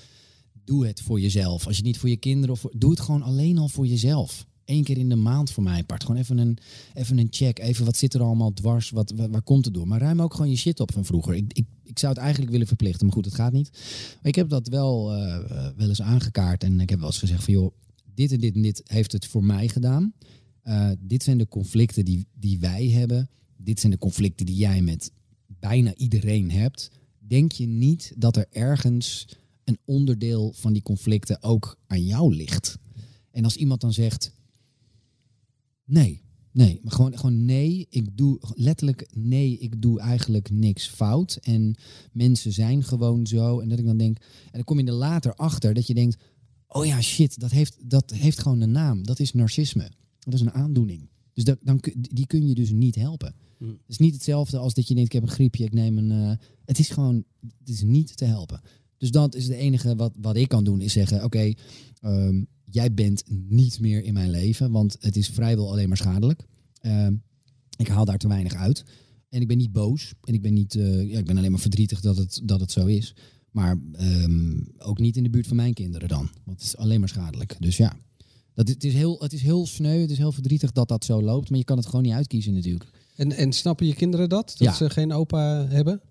doe het voor jezelf. Als je het niet voor je kinderen of voor, doe het gewoon alleen al voor jezelf. Eén keer in de maand voor mij apart. Gewoon even een, even een check. Even wat zit er allemaal dwars? Wat, waar, komt het door? Maar ruim ook gewoon je shit op van vroeger. Ik, ik, ik zou het eigenlijk willen verplichten. Maar goed, dat gaat niet. Maar ik heb dat wel, eh, eh, wel eens aangekaart. En ik heb wel eens gezegd van joh, dit en dit en dit heeft het voor mij gedaan. Eh, dit zijn de conflicten die, die wij hebben. Dit zijn de conflicten die jij met bijna iedereen hebt. Denk je niet dat er ergens een onderdeel van die conflicten ook aan jou ligt? En als iemand dan zegt, nee, nee, maar gewoon, gewoon nee, ik doe letterlijk nee, ik doe eigenlijk niks fout. En mensen zijn gewoon zo. En dat ik dan denk, en dan kom je er later achter dat je denkt, oh ja, shit, dat heeft, dat heeft gewoon een naam. Dat is narcisme. Dat is een aandoening. Dus dat, dan, die kun je dus niet helpen. Het is niet hetzelfde als dat je denkt, ik heb een griepje, ik neem een... eh, het is gewoon, het is niet te helpen. Dus dat is het enige wat, wat ik kan doen, is zeggen, oké, ehm, jij bent niet meer in mijn leven, want het is vrijwel alleen maar schadelijk. Ehm, ik haal daar te weinig uit. En ik ben niet boos. En ik ben niet, eh, ja, ik ben alleen maar verdrietig dat het, dat het zo is. Maar ehm, ook niet in de buurt van mijn kinderen dan. Want het is alleen maar schadelijk. Dus ja, dat, het, is heel, het is heel sneu, het is heel verdrietig dat dat zo loopt. Maar je kan het gewoon niet uitkiezen natuurlijk. En, en snappen je kinderen dat? Dat Ja. ze geen opa hebben?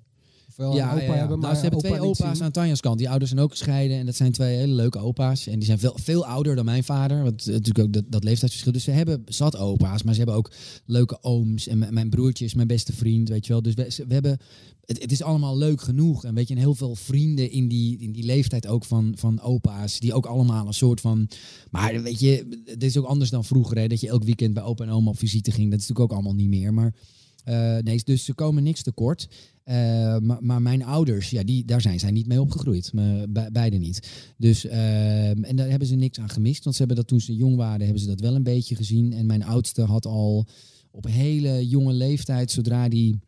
Of wel een opa hebben, Nou, maar ze hebben twee opa's aan Tanja's kant. Die ouders zijn ook gescheiden. En dat zijn twee hele leuke opa's. En die zijn veel, veel ouder dan mijn vader. Want eh, natuurlijk ook dat, dat leeftijdsverschil. Dus ze hebben zat opa's. Maar ze hebben ook leuke ooms. En mijn broertje is mijn beste vriend. Weet je wel. Dus we, ze- we hebben... Het, het is allemaal leuk genoeg. En weet je, en heel veel vrienden in die, in die leeftijd ook van, van opa's. Die ook allemaal een soort van... Maar weet je, het is ook anders dan vroeger. Hè, dat je elk weekend bij opa en oma op visite ging. Dat is natuurlijk ook allemaal niet meer. Maar eh, nee, dus ze komen niks tekort. Eh, maar, maar mijn ouders, ja, die, daar zijn zij niet mee opgegroeid. Me, be- beide niet. Dus, ehm, en daar hebben ze niks aan gemist. Want ze hebben dat toen ze jong waren, hebben ze dat wel een beetje gezien. En mijn oudste had al op hele jonge leeftijd, zodra die...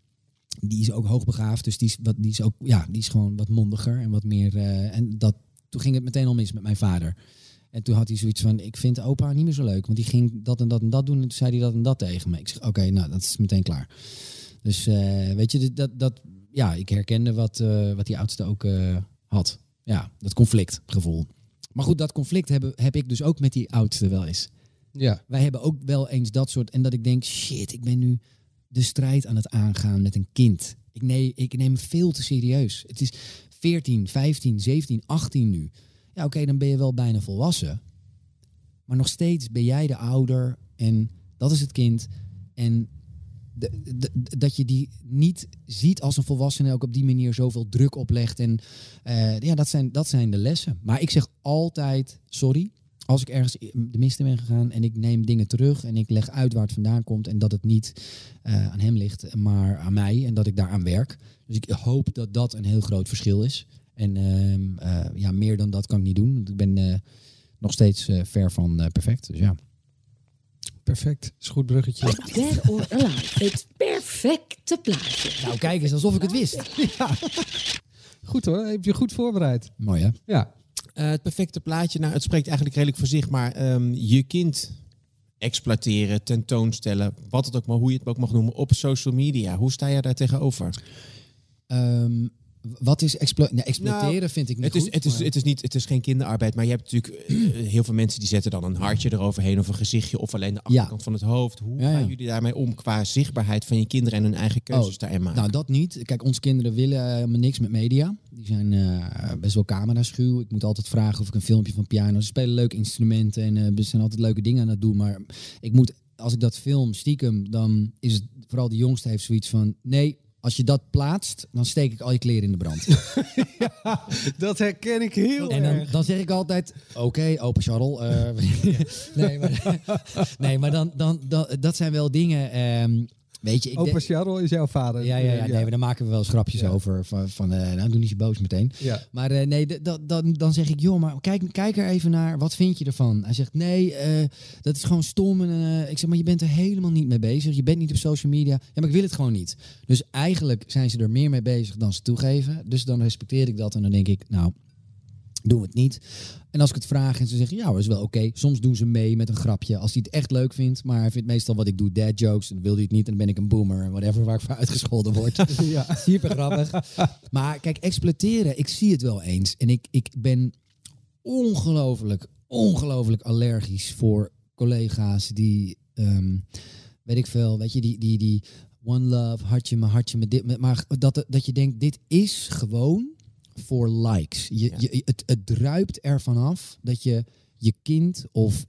Die is ook hoogbegaafd, dus die is, wat, die is ook, ja, die is gewoon wat mondiger en wat meer. eh, en dat, toen ging het meteen al mis met mijn vader. En toen had hij zoiets van, ik vind opa niet meer zo leuk. Want die ging dat en dat en dat doen. En toen zei hij dat en dat tegen me. Ik zeg, oké, nou, dat is meteen klaar. Dus eh, weet je, dat, dat, ja, ik herkende wat, eh, wat die oudste ook eh, had. Ja, dat conflictgevoel. Maar goed, dat conflict heb, heb ik dus ook met die oudste wel eens. Ja. Wij hebben ook wel eens dat soort... En dat ik denk, shit, ik ben nu de strijd aan het aangaan met een kind. Ik neem, ik neem veel te serieus. Het is 14, 15, 17, 18 nu. Ja, oké, dan ben je wel bijna volwassen. Maar nog steeds ben jij de ouder en dat is het kind. En de- dat je die niet ziet als een volwassene, ook op die manier zoveel druk oplegt. En eh, ja, dat zijn, dat zijn de lessen. Maar ik zeg altijd sorry. Als ik ergens de mist in ben gegaan en ik neem dingen terug en ik leg uit waar het vandaan komt en dat het niet eh, aan hem ligt, maar aan mij en dat ik daaraan werk. Dus ik hoop dat dat een heel groot verschil is. En ehm, eh, ja, meer dan dat kan ik niet doen. Ik ben eh, nog steeds eh, ver van eh, perfect. Dus ja. Perfect. Is goed bruggetje. Dead or Alive. Het perfecte plaatje. Nou, kijk eens alsof ik het wist. <laughs> Goed hoor, heb je goed voorbereid. Mooi hè? Ja. Eh, het perfecte plaatje, nou, het spreekt eigenlijk redelijk voor zich, maar ehm, je kind exploiteren, tentoonstellen, wat het ook maar, hoe je het ook mag noemen, op social media. Hoe sta je daar tegenover? Ehm, wat is explo nee, exploiteren? Nou, vind ik niet het is, goed, het, is, maar- het, is niet, het is geen kinderarbeid, maar je hebt natuurlijk eh, heel veel mensen die zetten dan een hartje eroverheen of een gezichtje of alleen de achterkant van het hoofd. Hoe Ja, ja. gaan jullie daarmee om qua zichtbaarheid van je kinderen en hun eigen keuzes Oh, daarin maken? Nou, dat niet. Kijk, onze kinderen willen helemaal niks met media. Die zijn eh, best wel cameraschuw. Ik moet altijd vragen of ik een filmpje van piano... Ze spelen leuke instrumenten en ze zijn altijd leuke dingen aan het doen. Maar ik moet, als ik dat film stiekem, dan is het... Vooral de jongste heeft zoiets van... Nee, als je dat plaatst, dan steek ik al je kleren in de brand. <laughs> Dat herken ik heel En dan, erg. dan zeg ik altijd, oké, open Charles. eh, <laughs> nee, maar, <laughs> nee, maar dan, dan, dan, dat zijn wel dingen... ehm, weet je, ik Opa Charles is jouw vader. ja, ja, ja, nee, maar daar maken we wel eens grapjes over. Van, van eh, nou, doe niet zo boos meteen. Ja. Maar eh, nee, dat- dan, dan zeg ik, joh, maar kijk, kijk er even naar. Wat vind je ervan? Hij zegt, nee, eh, dat is gewoon stom. En, ik zeg, maar je bent er helemaal niet mee bezig. Je bent niet op social media. Ja, maar ik wil het gewoon niet. Dus eigenlijk zijn ze er meer mee bezig dan ze toegeven. Dus dan respecteer ik dat. En dan denk ik, nou, doen we het niet. En als ik het vraag en ze zeggen, ja, dat is wel oké. Soms doen ze mee met een grapje als hij het echt leuk vindt. Maar hij vindt meestal wat ik doe dad jokes. En dan wil hij het niet. En dan ben ik een boomer en whatever waar ik voor uitgescholden word. <laughs> Ja. Super grappig. Maar kijk, exploiteren, ik zie het wel eens. En ik, ik ben ongelooflijk, ongelooflijk allergisch voor collega's die, ehm, weet ik veel, weet je, die, die, die one love, hartje me, hartje me, dit, maar dat, dat je denkt, dit is gewoon voor likes. Je, je, het, het druipt ervan af dat je je kind of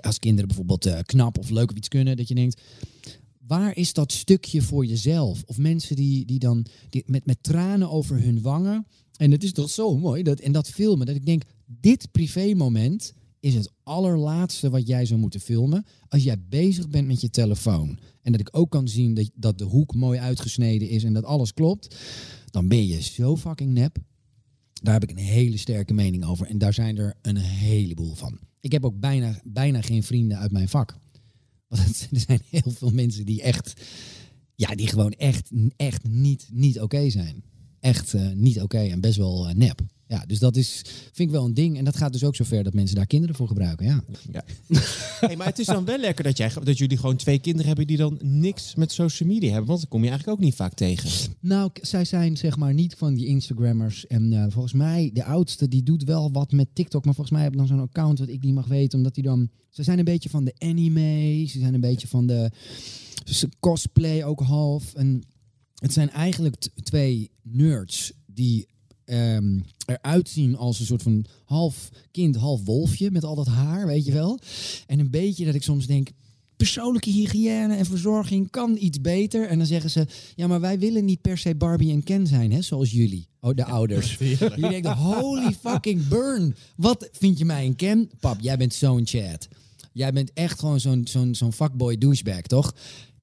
als kinderen bijvoorbeeld eh, knap of leuk of iets kunnen, dat je denkt, waar is dat stukje voor jezelf? Of mensen die, die dan die met, met tranen over hun wangen. En het is toch zo mooi dat, en dat filmen, dat ik denk, dit privé-moment is het allerlaatste wat jij zou moeten filmen als jij bezig bent met je telefoon. En dat ik ook kan zien dat, dat de hoek mooi uitgesneden is en dat alles klopt. Dan ben je zo fucking nep. Daar heb ik een hele sterke mening over. En daar zijn er een heleboel van. Ik heb ook bijna, bijna geen vrienden uit mijn vak. Want <laughs> er zijn heel veel mensen die echt, ja, die gewoon echt, echt niet, niet oké zijn. Echt eh, niet oké en best wel eh, nep. Ja, dus dat is, vind ik wel een ding. En dat gaat dus ook zover dat mensen daar kinderen voor gebruiken. Ja. Ja. <laughs> Hey, maar het is dan wel lekker dat, jij, dat jullie gewoon twee kinderen hebben die dan niks met social media hebben. Want dat kom je eigenlijk ook niet vaak tegen. Nou, zij zijn zeg maar niet van die Instagrammers. En eh, volgens mij, de oudste, die doet wel wat met TikTok. Maar volgens mij hebben dan zo'n account wat ik niet mag weten. Omdat die dan... Ze zijn een beetje van de anime. Ze zijn een beetje van de cosplay ook half. En het zijn eigenlijk twee nerds die ehm, eruit zien als een soort van half kind, half wolfje. Met al dat haar, weet je wel. En een beetje dat ik soms denk... Persoonlijke hygiëne en verzorging kan iets beter. En dan zeggen ze: Ja, maar wij willen niet per se Barbie en Ken zijn, hè, zoals jullie, oh, de ouders. <laughs> Jullie denken: Holy fucking burn. Wat vind je mij een Ken? Pap, jij bent zo'n chat. Jij bent echt gewoon zo'n zo'n zo'n fuckboy douchebag, toch?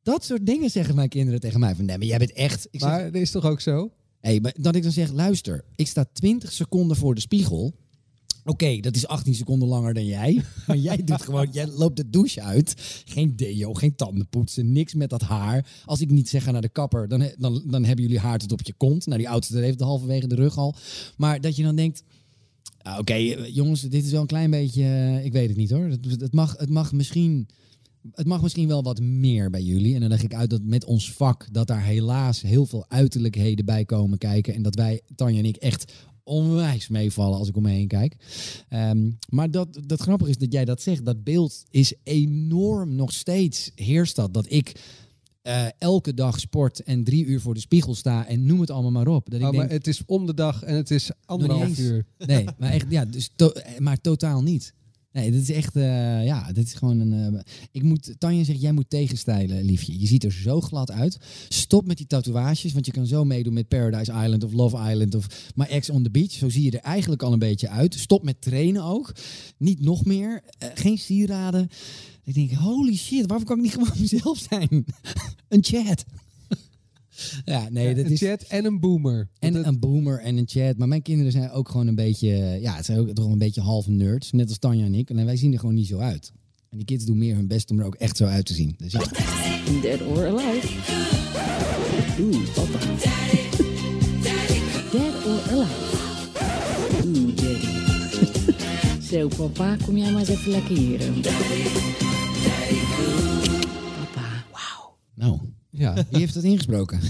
Dat soort dingen zeggen mijn kinderen tegen mij. Van nee, maar jij bent echt. Ik zeg, Maar dat is toch ook zo? Hey, maar dat ik dan zeg, luister, ik sta 20 seconden voor de spiegel. Oké, dat is 18 seconden langer dan jij. <laughs> Maar jij doet gewoon, jij loopt de douche uit. Geen deo, geen tandenpoetsen, niks met dat haar. Als ik niet zeg naar de kapper, dan, dan, dan hebben jullie haar tot op je kont. Nou, die oudste heeft halverwege de rug al. Maar dat je dan denkt, ah, oké, eh, jongens, dit is wel een klein beetje, eh, ik weet het niet hoor. Het, het, mag, het mag misschien Het mag misschien wel wat meer bij jullie. En dan leg ik uit dat met ons vak... dat daar helaas heel veel uiterlijkheden bij komen kijken. En dat wij, Tanja en ik, echt onwijs meevallen als ik om me heen kijk. Ehm, maar dat, dat grappige is dat jij dat zegt. Dat beeld is enorm nog steeds heerst dat. Dat ik eh, elke dag sport en drie uur voor de spiegel sta en noem het allemaal maar op. Dat ik Oh, denk, maar het is om de dag en het is anderhalf uur. Nee, maar echt, ja, dus to- maar totaal niet. Nee, dit is echt, eh, ja, dit is gewoon een. eh, ik moet, Tanja zegt, jij moet tegenstijlen, liefje. Je ziet er zo glad uit. Stop met die tatoeages, want je kan zo meedoen met Paradise Island of Love Island of My Ex on the Beach. Zo zie je er eigenlijk al een beetje uit. Stop met trainen ook. Niet nog meer. Eh, geen sieraden. Ik denk, holy shit, waarom kan ik niet gewoon <laughs> mezelf zijn? een chat. Ja, nee, dat een is... chat en een boomer. En een boomer en een chat. Maar mijn kinderen zijn ook gewoon een beetje... Ja, het zijn ook toch een beetje half nerds. Net als Tanja en ik. En wij zien er gewoon niet zo uit. En die kids doen meer hun best om er ook echt zo uit te zien. Dus ja. Dead or alive. Oeh, papa. Dead or alive. Oeh, daddy. Zo, papa, kom jij maar eens even lekker hier. Papa. Nou, Ja. wie heeft dat ingesproken? <laughs>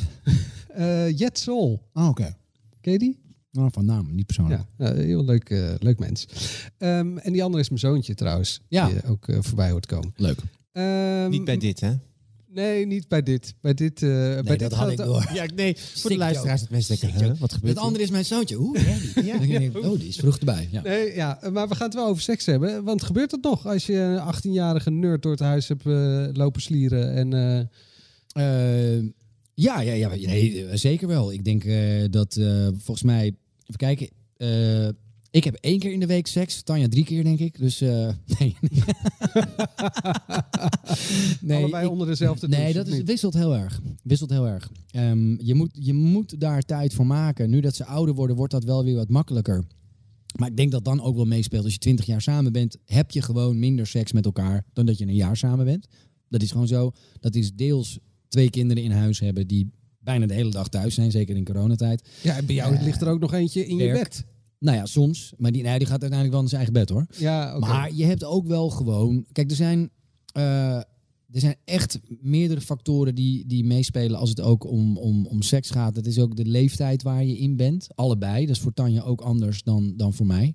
Eh Jet Sol. Oh, oké. Ken je die? Nou, van naam, niet persoonlijk. Ja, nou, heel leuk, eh, leuk mens. Ehm, en die andere is mijn zoontje trouwens. Ja. Die eh, ook eh, voorbij hoort komen. Leuk. Ehm, Niet bij dit, hè? Nee, niet bij dit. Bij dit, eh bij dat dit had ik het- door. Ja, nee, voor Sick de luisteraars dat mensen denken, huh, wat gebeurt Het andere is mijn zoontje. Oeh. Ja. <laughs> Oh, die is vroeg erbij. Ja. Nee, ja, maar we gaan het wel over seks hebben. Want gebeurt het nog als je een 18-jarige nerd door het huis hebt eh, lopen slieren? En, eh, Eh, ja, ja, ja nee, eh, zeker wel. Ik denk eh, dat eh, volgens mij, even kijken. eh, ik heb één keer in de week seks. Tanja drie keer, denk ik. Dus eh, <laughs> nee. Allebei onder dezelfde Nee, douche, dat of is, wisselt heel erg. Wisselt heel erg. Ehm, je, moet, je moet daar tijd voor maken. Nu dat ze ouder worden, wordt dat wel weer wat makkelijker. Maar ik denk dat dan ook wel meespeelt. Als je 20 jaar samen bent, heb je gewoon minder seks met elkaar dan dat je een jaar samen bent. Dat is gewoon zo. Dat is deels twee kinderen in huis hebben die bijna de hele dag thuis zijn, zeker in coronatijd. ja, en bij jou Eh, ligt er ook nog eentje in je bed. Nou ja, soms. Maar die, nee, die gaat uiteindelijk wel in zijn eigen bed hoor. Ja. Maar je hebt ook wel gewoon. Kijk, er zijn, eh, er zijn echt meerdere factoren die, die meespelen als het ook om, om, om seks gaat. Het is ook de leeftijd waar je in bent. Allebei. Dat is voor Tanja ook anders dan, dan voor mij.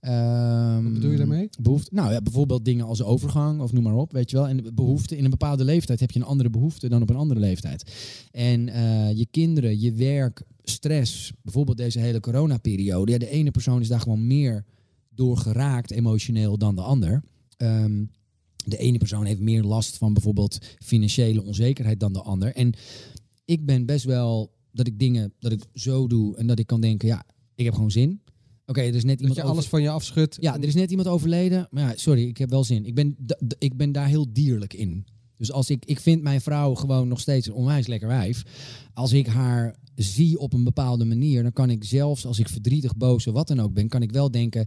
Ehm, Wat bedoel je daarmee? Behoefte, nou ja, bijvoorbeeld dingen als overgang of noem maar op, weet je wel. En behoefte in een bepaalde leeftijd heb je een andere behoefte dan op een andere leeftijd. En eh, je kinderen, je werk, stress, bijvoorbeeld deze hele coronaperiode. Ja, de ene persoon is daar gewoon meer door geraakt emotioneel dan de ander. Ehm, de ene persoon heeft meer last van bijvoorbeeld financiële onzekerheid dan de ander. En ik ben best wel dat ik dingen dat ik zo doe en dat ik kan denken, ja, ik heb gewoon zin. Oké, er is net Dat iemand je over- alles van je afschudt. ja, er is net iemand overleden. Maar ja, sorry, ik heb wel zin. Ik ben, ik ben daar heel dierlijk in. Dus als ik, ik vind mijn vrouw gewoon nog steeds een onwijs lekker wijf. Als ik haar zie op een bepaalde manier, dan kan ik zelfs als ik verdrietig, boos of wat dan ook ben, kan ik wel denken.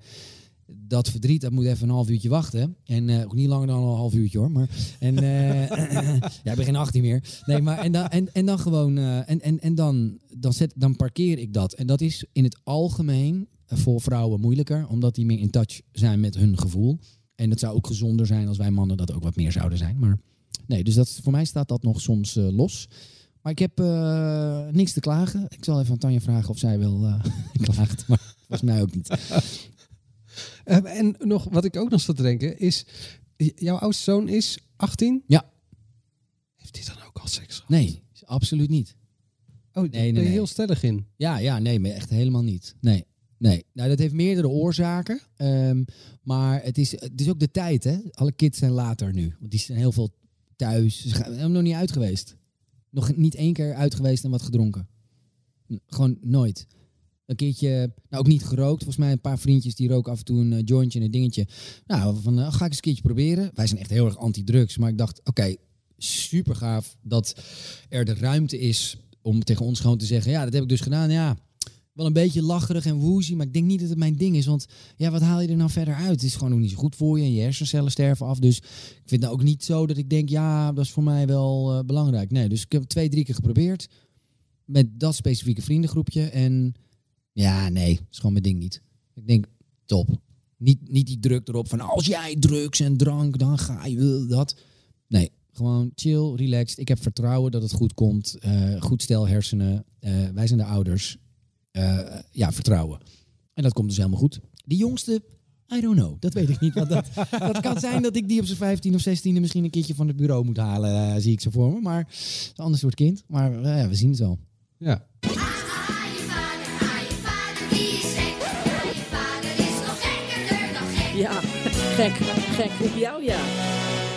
Dat verdriet, dat moet even een half uurtje wachten. En eh, ook niet langer dan een half uurtje hoor. Maar, en eh <laughs> ja, ik ben geen 18 meer. Nee, maar en dan, en, en dan gewoon. eh, en en, en dan, dan, zet, dan parkeer ik dat. En dat is in het algemeen voor vrouwen moeilijker, omdat die meer in touch zijn met hun gevoel. En het zou ook gezonder zijn als wij mannen dat ook wat meer zouden zijn. Maar nee, dus dat, voor mij staat dat nog soms eh, los. Maar ik heb niks te klagen. Ik zal even aan Tanja vragen of zij wel <laughs> klaagt. Maar volgens mij ook niet. Eh, en nog, wat ik ook nog zat te denken is... Jouw oudste zoon is 18? Ja. Heeft hij dan ook al seks gehad? Nee, absoluut niet. Oh, Nee, nee, ben je nee. heel stellig in. Ja, ja, nee, maar echt helemaal niet. Nee, nee. Nou, dat heeft meerdere oorzaken. Ehm, maar het is, het is ook de tijd, hè. Alle kids zijn later nu. Want die zijn heel veel thuis. Ze hebben nog niet uit geweest. Nog niet één keer uit geweest en wat gedronken. N- Gewoon nooit. Een keertje, nou ook niet gerookt. Volgens mij een paar vriendjes die roken af en toe een eh, jointje en een dingetje. Nou, van eh, ga ik eens een keertje proberen. Wij zijn echt heel erg anti-drugs. Maar ik dacht, oké, super gaaf dat er de ruimte is om tegen ons gewoon te zeggen... Ja, dat heb ik dus gedaan. Ja, wel een beetje lacherig en woozy, maar ik denk niet dat het mijn ding is. Want ja, wat haal je er nou verder uit? Het is gewoon niet zo goed voor je en je hersencellen sterven af. Dus ik vind het ook niet zo dat ik denk, ja, dat is voor mij wel eh, belangrijk. Nee, dus ik heb twee, drie keer geprobeerd met dat specifieke vriendengroepje. En ja, nee, is gewoon mijn ding niet. Ik denk, top. Niet, niet die druk erop van als jij drugs en drank, dan ga je dat. Nee, gewoon chill, relaxed. Ik heb vertrouwen dat het goed komt. Eh, goed stel hersenen. Eh, wij zijn de ouders. Eh, ja, vertrouwen. En dat komt dus helemaal goed. Die jongste, I don't know. Dat weet ik niet. Want dat, <laughs> dat kan zijn dat ik die op zijn 15 of 16 misschien een keertje van het bureau moet halen. zie ik zo voor me. Maar het is een ander soort kind. Maar ja, we zien het wel. Ja. Ja, gek, gek op jou ja.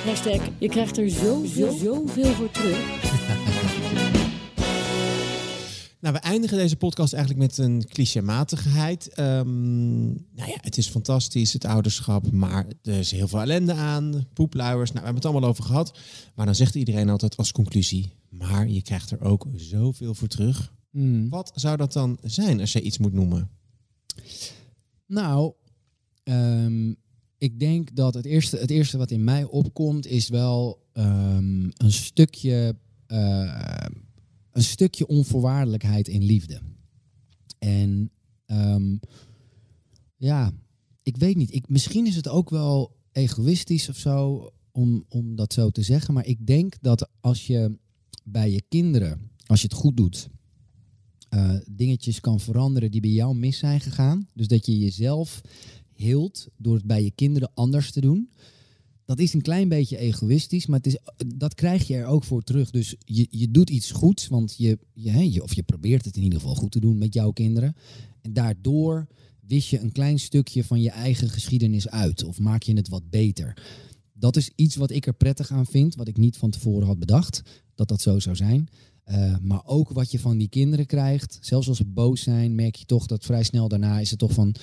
Hashtag, je krijgt er zoveel, zoveel voor terug. <laughs> Nou, we eindigen deze podcast eigenlijk met een clichématigheid. Ehm nou ja, het is fantastisch, het ouderschap, maar er is heel veel ellende aan. Poepluiers, nou, we hebben het allemaal over gehad. Maar dan zegt iedereen altijd als conclusie, maar je krijgt er ook zoveel voor terug. Hmm. Wat zou dat dan zijn als je iets moet noemen? Nou, ehm, ik denk dat het eerste, het eerste wat in mij opkomt is wel ehm, een stukje, eh, een stukje onvoorwaardelijkheid in liefde. En ehm, ja, ik weet niet. Ik, misschien is het ook wel egoïstisch of zo om, om dat zo te zeggen. Maar ik denk dat als je bij je kinderen, als je het goed doet, eh, dingetjes kan veranderen die bij jou mis zijn gegaan. Dus dat je jezelf hield door het bij je kinderen anders te doen. Dat is een klein beetje egoïstisch, maar het is, dat krijg je er ook voor terug. Dus je, je doet iets goeds, want je, je, of je probeert het in ieder geval goed te doen met jouw kinderen. En daardoor wist je een klein stukje van je eigen geschiedenis uit. Of maak je het wat beter. Dat is iets wat ik er prettig aan vind, wat ik niet van tevoren had bedacht, dat dat zo zou zijn. Uh, maar ook wat je van die kinderen krijgt. Zelfs als ze boos zijn, merk je toch dat vrij snel daarna is het toch van...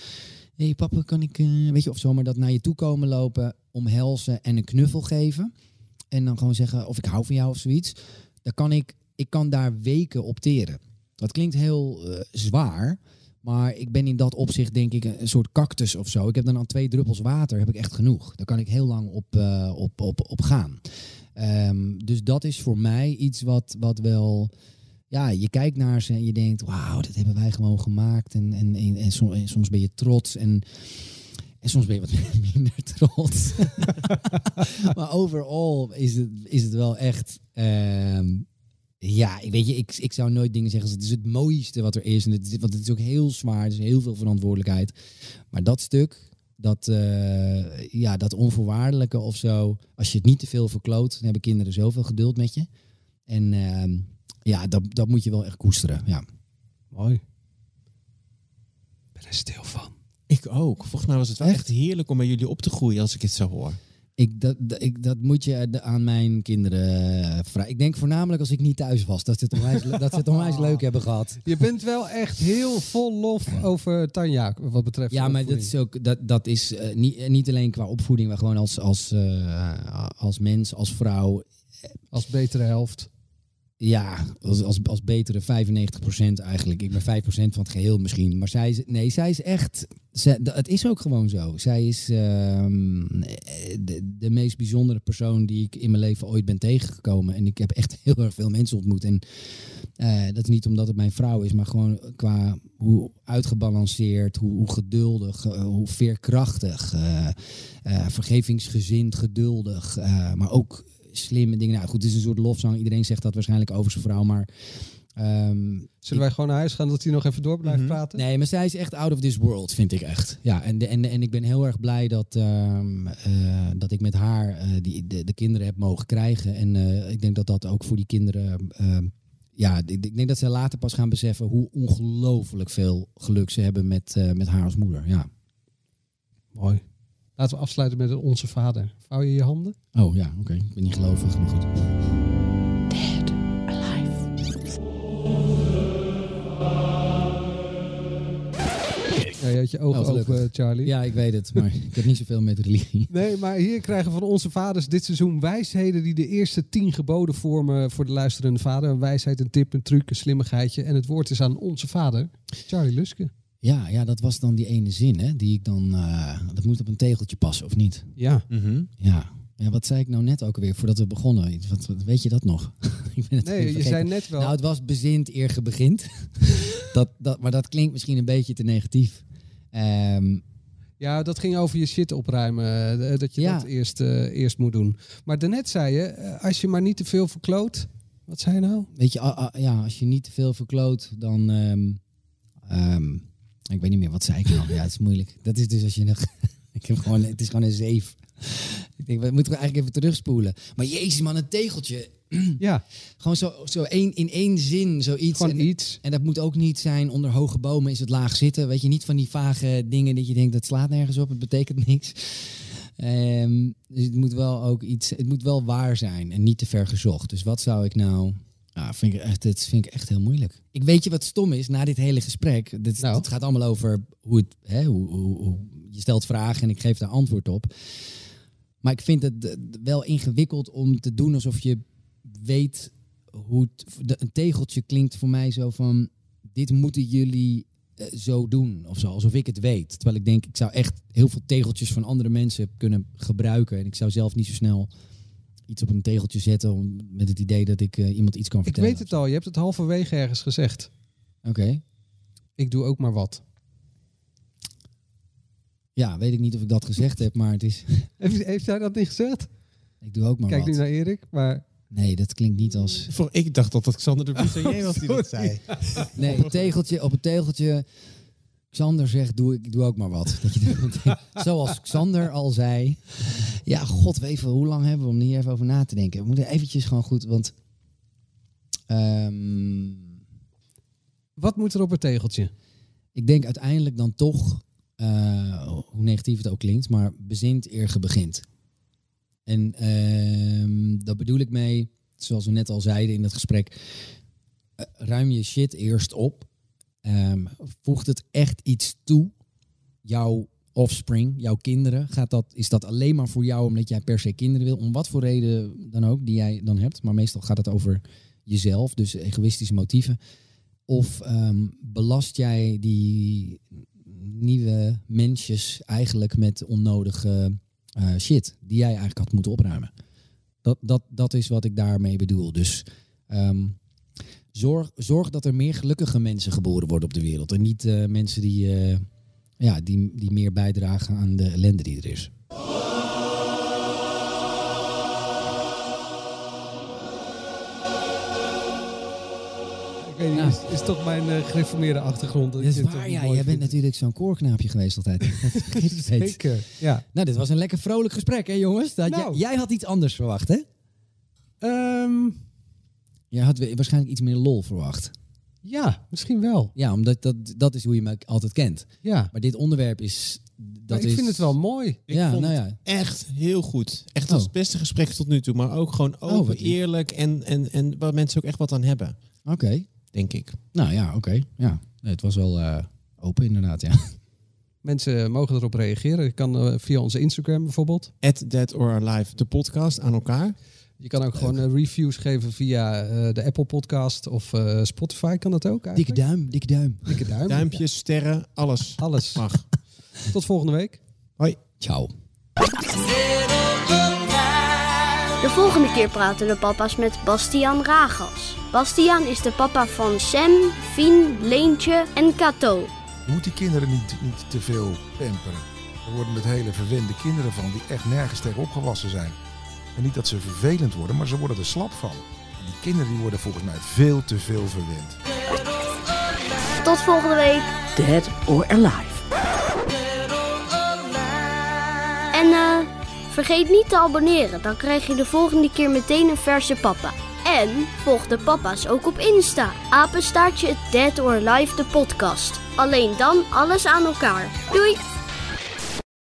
Hé papa, kan ik, uh, weet je, of zomaar dat naar je toe komen lopen, omhelzen en een knuffel geven. En dan gewoon zeggen of ik hou van jou of zoiets. Dan kan ik, ik kan daar weken op teren. Dat klinkt heel uh, zwaar, maar ik ben in dat opzicht denk ik een, soort cactus of zo. Ik heb dan aan twee druppels water, heb ik echt genoeg. Daar kan ik heel lang op, op, op, op gaan. Um, dus dat is voor mij iets wat, wat wel. Ja, je kijkt naar ze en je denkt: wauw, dat hebben wij gewoon gemaakt. En, en, en, en, soms, en soms ben je trots. En, en soms ben je wat <laughs> minder trots. <laughs> maar overal is het, is het wel echt. Um, ja, weet je, ik, ik zou nooit dingen zeggen als het is het mooiste wat er is. En het, want het is ook heel zwaar, er is heel veel verantwoordelijkheid. Maar dat stuk, dat, uh, ja, dat onvoorwaardelijke of zo. Als je het niet te veel verkloot, dan hebben kinderen zoveel geduld met je. En uh, ja, dat, dat moet je wel echt koesteren. Ja. Mooi. Ik ben er stil van. Ik ook. Volgens mij was het wel echt? echt heerlijk om bij jullie op te groeien als ik het zo hoor. Ik, dat, ik, dat moet je aan mijn kinderen uh, vragen. Ik denk voornamelijk als ik niet thuis was, dat ze het onwijs, dat ze het onwijs leuk hebben gehad. <laughs> Je bent wel echt heel vol lof over Tanja, wat betreft Ja, maar dat is ook dat, dat is uh, niet, niet alleen qua opvoeding, maar gewoon als, als, uh, als mens, als vrouw. Als betere helft. Ja, als, als, als betere 95% eigenlijk. Ik ben 5% van het geheel misschien. Maar zij is, nee, zij is echt. Het is ook gewoon zo. Zij is uh, de, de meest bijzondere persoon die ik in mijn leven ooit ben tegengekomen. En ik heb echt <laughs> heel erg veel mensen ontmoet. En uh, dat is niet omdat het mijn vrouw is, maar gewoon qua hoe uitgebalanceerd, hoe, geduldig, uh, hoe veerkrachtig, vergevingsgezind, geduldig. maar ook slimme dingen. Nou goed, het is een soort lofzang. Iedereen zegt dat waarschijnlijk over zijn vrouw, maar... Um, Zullen wij gewoon naar huis gaan dat hij nog even door blijft mm -hmm. praten? Nee, maar zij is echt out of this world, vind ik echt. Ja, en, de, en, de, en ik ben heel erg blij dat, um, uh, dat ik met haar uh, die, de, de, kinderen heb mogen krijgen. En uh, ik denk dat dat ook voor die kinderen... ja, ik, ik, denk dat ze later pas gaan beseffen hoe ongelooflijk veel geluk ze hebben met, met haar als moeder. Ja. Mooi. Laten we afsluiten met Onze Vader. Vouw je je handen? Oh ja, oké. Okay. Ik ben niet gelovig, maar goed. Dead alive. Ja, je had je ogen oh, open, Charlie. Ja, ik weet het, maar <laughs> ik heb niet zoveel met religie. Nee, maar hier krijgen we van onze vaders dit seizoen wijsheden die de eerste tien geboden vormen voor de luisterende vader. Een wijsheid, een tip, een truc, een slimmigheidje. En het woord is aan onze vader, Charlie Luske. Ja, ja, dat was dan die ene zin, hè, die ik dan. Uh, dat moet op een tegeltje passen, of niet? Ja. Mm -hmm. Ja. Ja, wat zei ik nou net ook weer voordat we begonnen? Wat, wat weet je dat nog? <laughs> ik ben het nee, je zei net wel. Nou, het was bezint eer ge begint. <laughs> dat, dat, maar dat klinkt misschien een beetje te negatief. Um, Ja, dat ging over je shit opruimen. eh, Dat je Ja. dat eerst, eh, eerst moet doen. Maar daarnet zei je, als je maar niet te veel verkloot. Wat zei je nou? Weet je, ja, als je niet te veel verkloot, dan... ehm, ehm, ik weet niet meer, wat zei ik nou? Ja, het is moeilijk. Dat is dus als je nog... <laughs> ik heb gewoon, het is gewoon een zeef. Ik denk, we moeten eigenlijk even terugspoelen. Maar jezus man, een tegeltje. <clears throat> Ja. Gewoon zo, zo één, in één zin zoiets. Gewoon en, iets. En dat moet ook niet zijn onder hoge bomen is het laag zitten. Weet je, niet van die vage dingen dat je denkt dat slaat nergens op, het betekent niks. Ehm, dus het moet wel ook iets, het moet wel waar zijn en niet te ver gezocht. Dus wat zou ik nou, ah, vind ik echt, dit vind ik echt heel moeilijk. Ik weet je wat stom is na dit hele gesprek. Dit, Nou. Het gaat allemaal over hoe het, hè, hoe, hoe, hoe, je stelt vragen en ik geef daar antwoord op. Maar ik vind het wel ingewikkeld om te doen alsof je weet hoe het, de- een tegeltje klinkt voor mij zo van dit moeten jullie eh, zo doen of zo, alsof ik het weet. Terwijl ik denk ik zou echt heel veel tegeltjes van andere mensen kunnen gebruiken en ik zou zelf niet zo snel iets op een tegeltje zetten om, met het idee dat ik eh, iemand iets kan Ik vertellen. weet het al, je hebt het halverwege ergens gezegd. Oké. Ik doe ook maar wat. Ja, weet ik niet of ik dat gezegd heb, maar het is. <laughs> Heeft, heeft jij dat niet gezegd? Ik doe ook maar Kijk wat. nu naar Erik, maar... Nee, dat klinkt niet als. Voor, ik dacht dat dat Xander de Buissonnier <laughs> was die dat zei. Nee, een tegeltje, op een tegeltje. Xander zegt, doe, ik doe ook maar wat. Dat je <laughs> zoals Xander al zei. Ja, god, even, hoe lang hebben we om hier even over na te denken? We moeten eventjes gewoon goed, want... ehm, Wat moet er op het tegeltje? ik denk uiteindelijk dan toch, eh, hoe negatief het ook klinkt, maar bezint eer ge begint. En ehm, dat bedoel ik mee, zoals we net al zeiden in het gesprek, eh, ruim je shit eerst op. Ehm, voegt het echt iets toe, jouw offspring, jouw kinderen? Gaat dat, is dat alleen maar voor jou omdat jij per se kinderen wil? Om wat voor reden dan ook die jij dan hebt. Maar meestal gaat het over jezelf, dus egoïstische motieven. Of ehm, belast jij die nieuwe mensjes eigenlijk met onnodige eh, shit die jij eigenlijk had moeten opruimen? Dat, dat, dat is wat ik daarmee bedoel. Dus ehm, zorg, zorg dat er meer gelukkige mensen geboren worden op de wereld. En niet eh, mensen die, eh, ja, die, die meer bijdragen aan de ellende die er is. Ik weet niet, Ja. is, is toch mijn eh gereformeerde achtergrond. Dat is waar, ja. Jij bent natuurlijk zo'n koorknaapje geweest altijd. <laughs> Zeker, ja. Nou, dit was een lekker vrolijk gesprek, hè jongens? Dat, Nou. jij, jij had iets anders verwacht, hè? Ehm, Jij had we- waarschijnlijk iets meer lol verwacht. ja, misschien wel. Ja, omdat dat, dat is hoe je me altijd kent. Ja, Maar dit onderwerp is... Dat maar ik is, vind het wel mooi. Ik ja, vond nou het ja. echt heel goed. Echt Oh. als het beste gesprek tot nu toe. Maar ook gewoon wat open, eerlijk en, en, en waar mensen ook echt wat aan hebben, Oké. denk ik. Nou ja, oké. Ja. Nee, het was wel eh, open inderdaad, ja. Mensen mogen erop reageren. Je kan eh, via onze Instagram bijvoorbeeld. At Dead or Alive, de podcast aan elkaar. Je kan ook gewoon eh, reviews geven via eh, de Apple Podcast of eh, Spotify. Kan dat ook Dikke eigenlijk? duim, dikke duim. Dikke duim. <laughs> Duimpjes, sterren, alles Alles. mag. <laughs> Tot volgende week. Hoi. Ciao. De volgende keer praten de papa's met Bastiaan Ragas. Bastiaan is de papa van Sam, Fien, Leentje en Kato. Je moet die kinderen niet, niet te veel pamperen. Er worden met hele verwende kinderen van die echt nergens tegen opgewassen zijn. En niet dat ze vervelend worden, maar ze worden er slap van. En die kinderen die worden volgens mij veel te veel verwend. Tot volgende week. Dead or Alive. En eh, vergeet niet te abonneren, dan krijg je de volgende keer meteen een verse papa. En volg de papa's ook op Insta. Apenstaartje Dead or Alive de podcast. Alleen dan alles aan elkaar. Doei!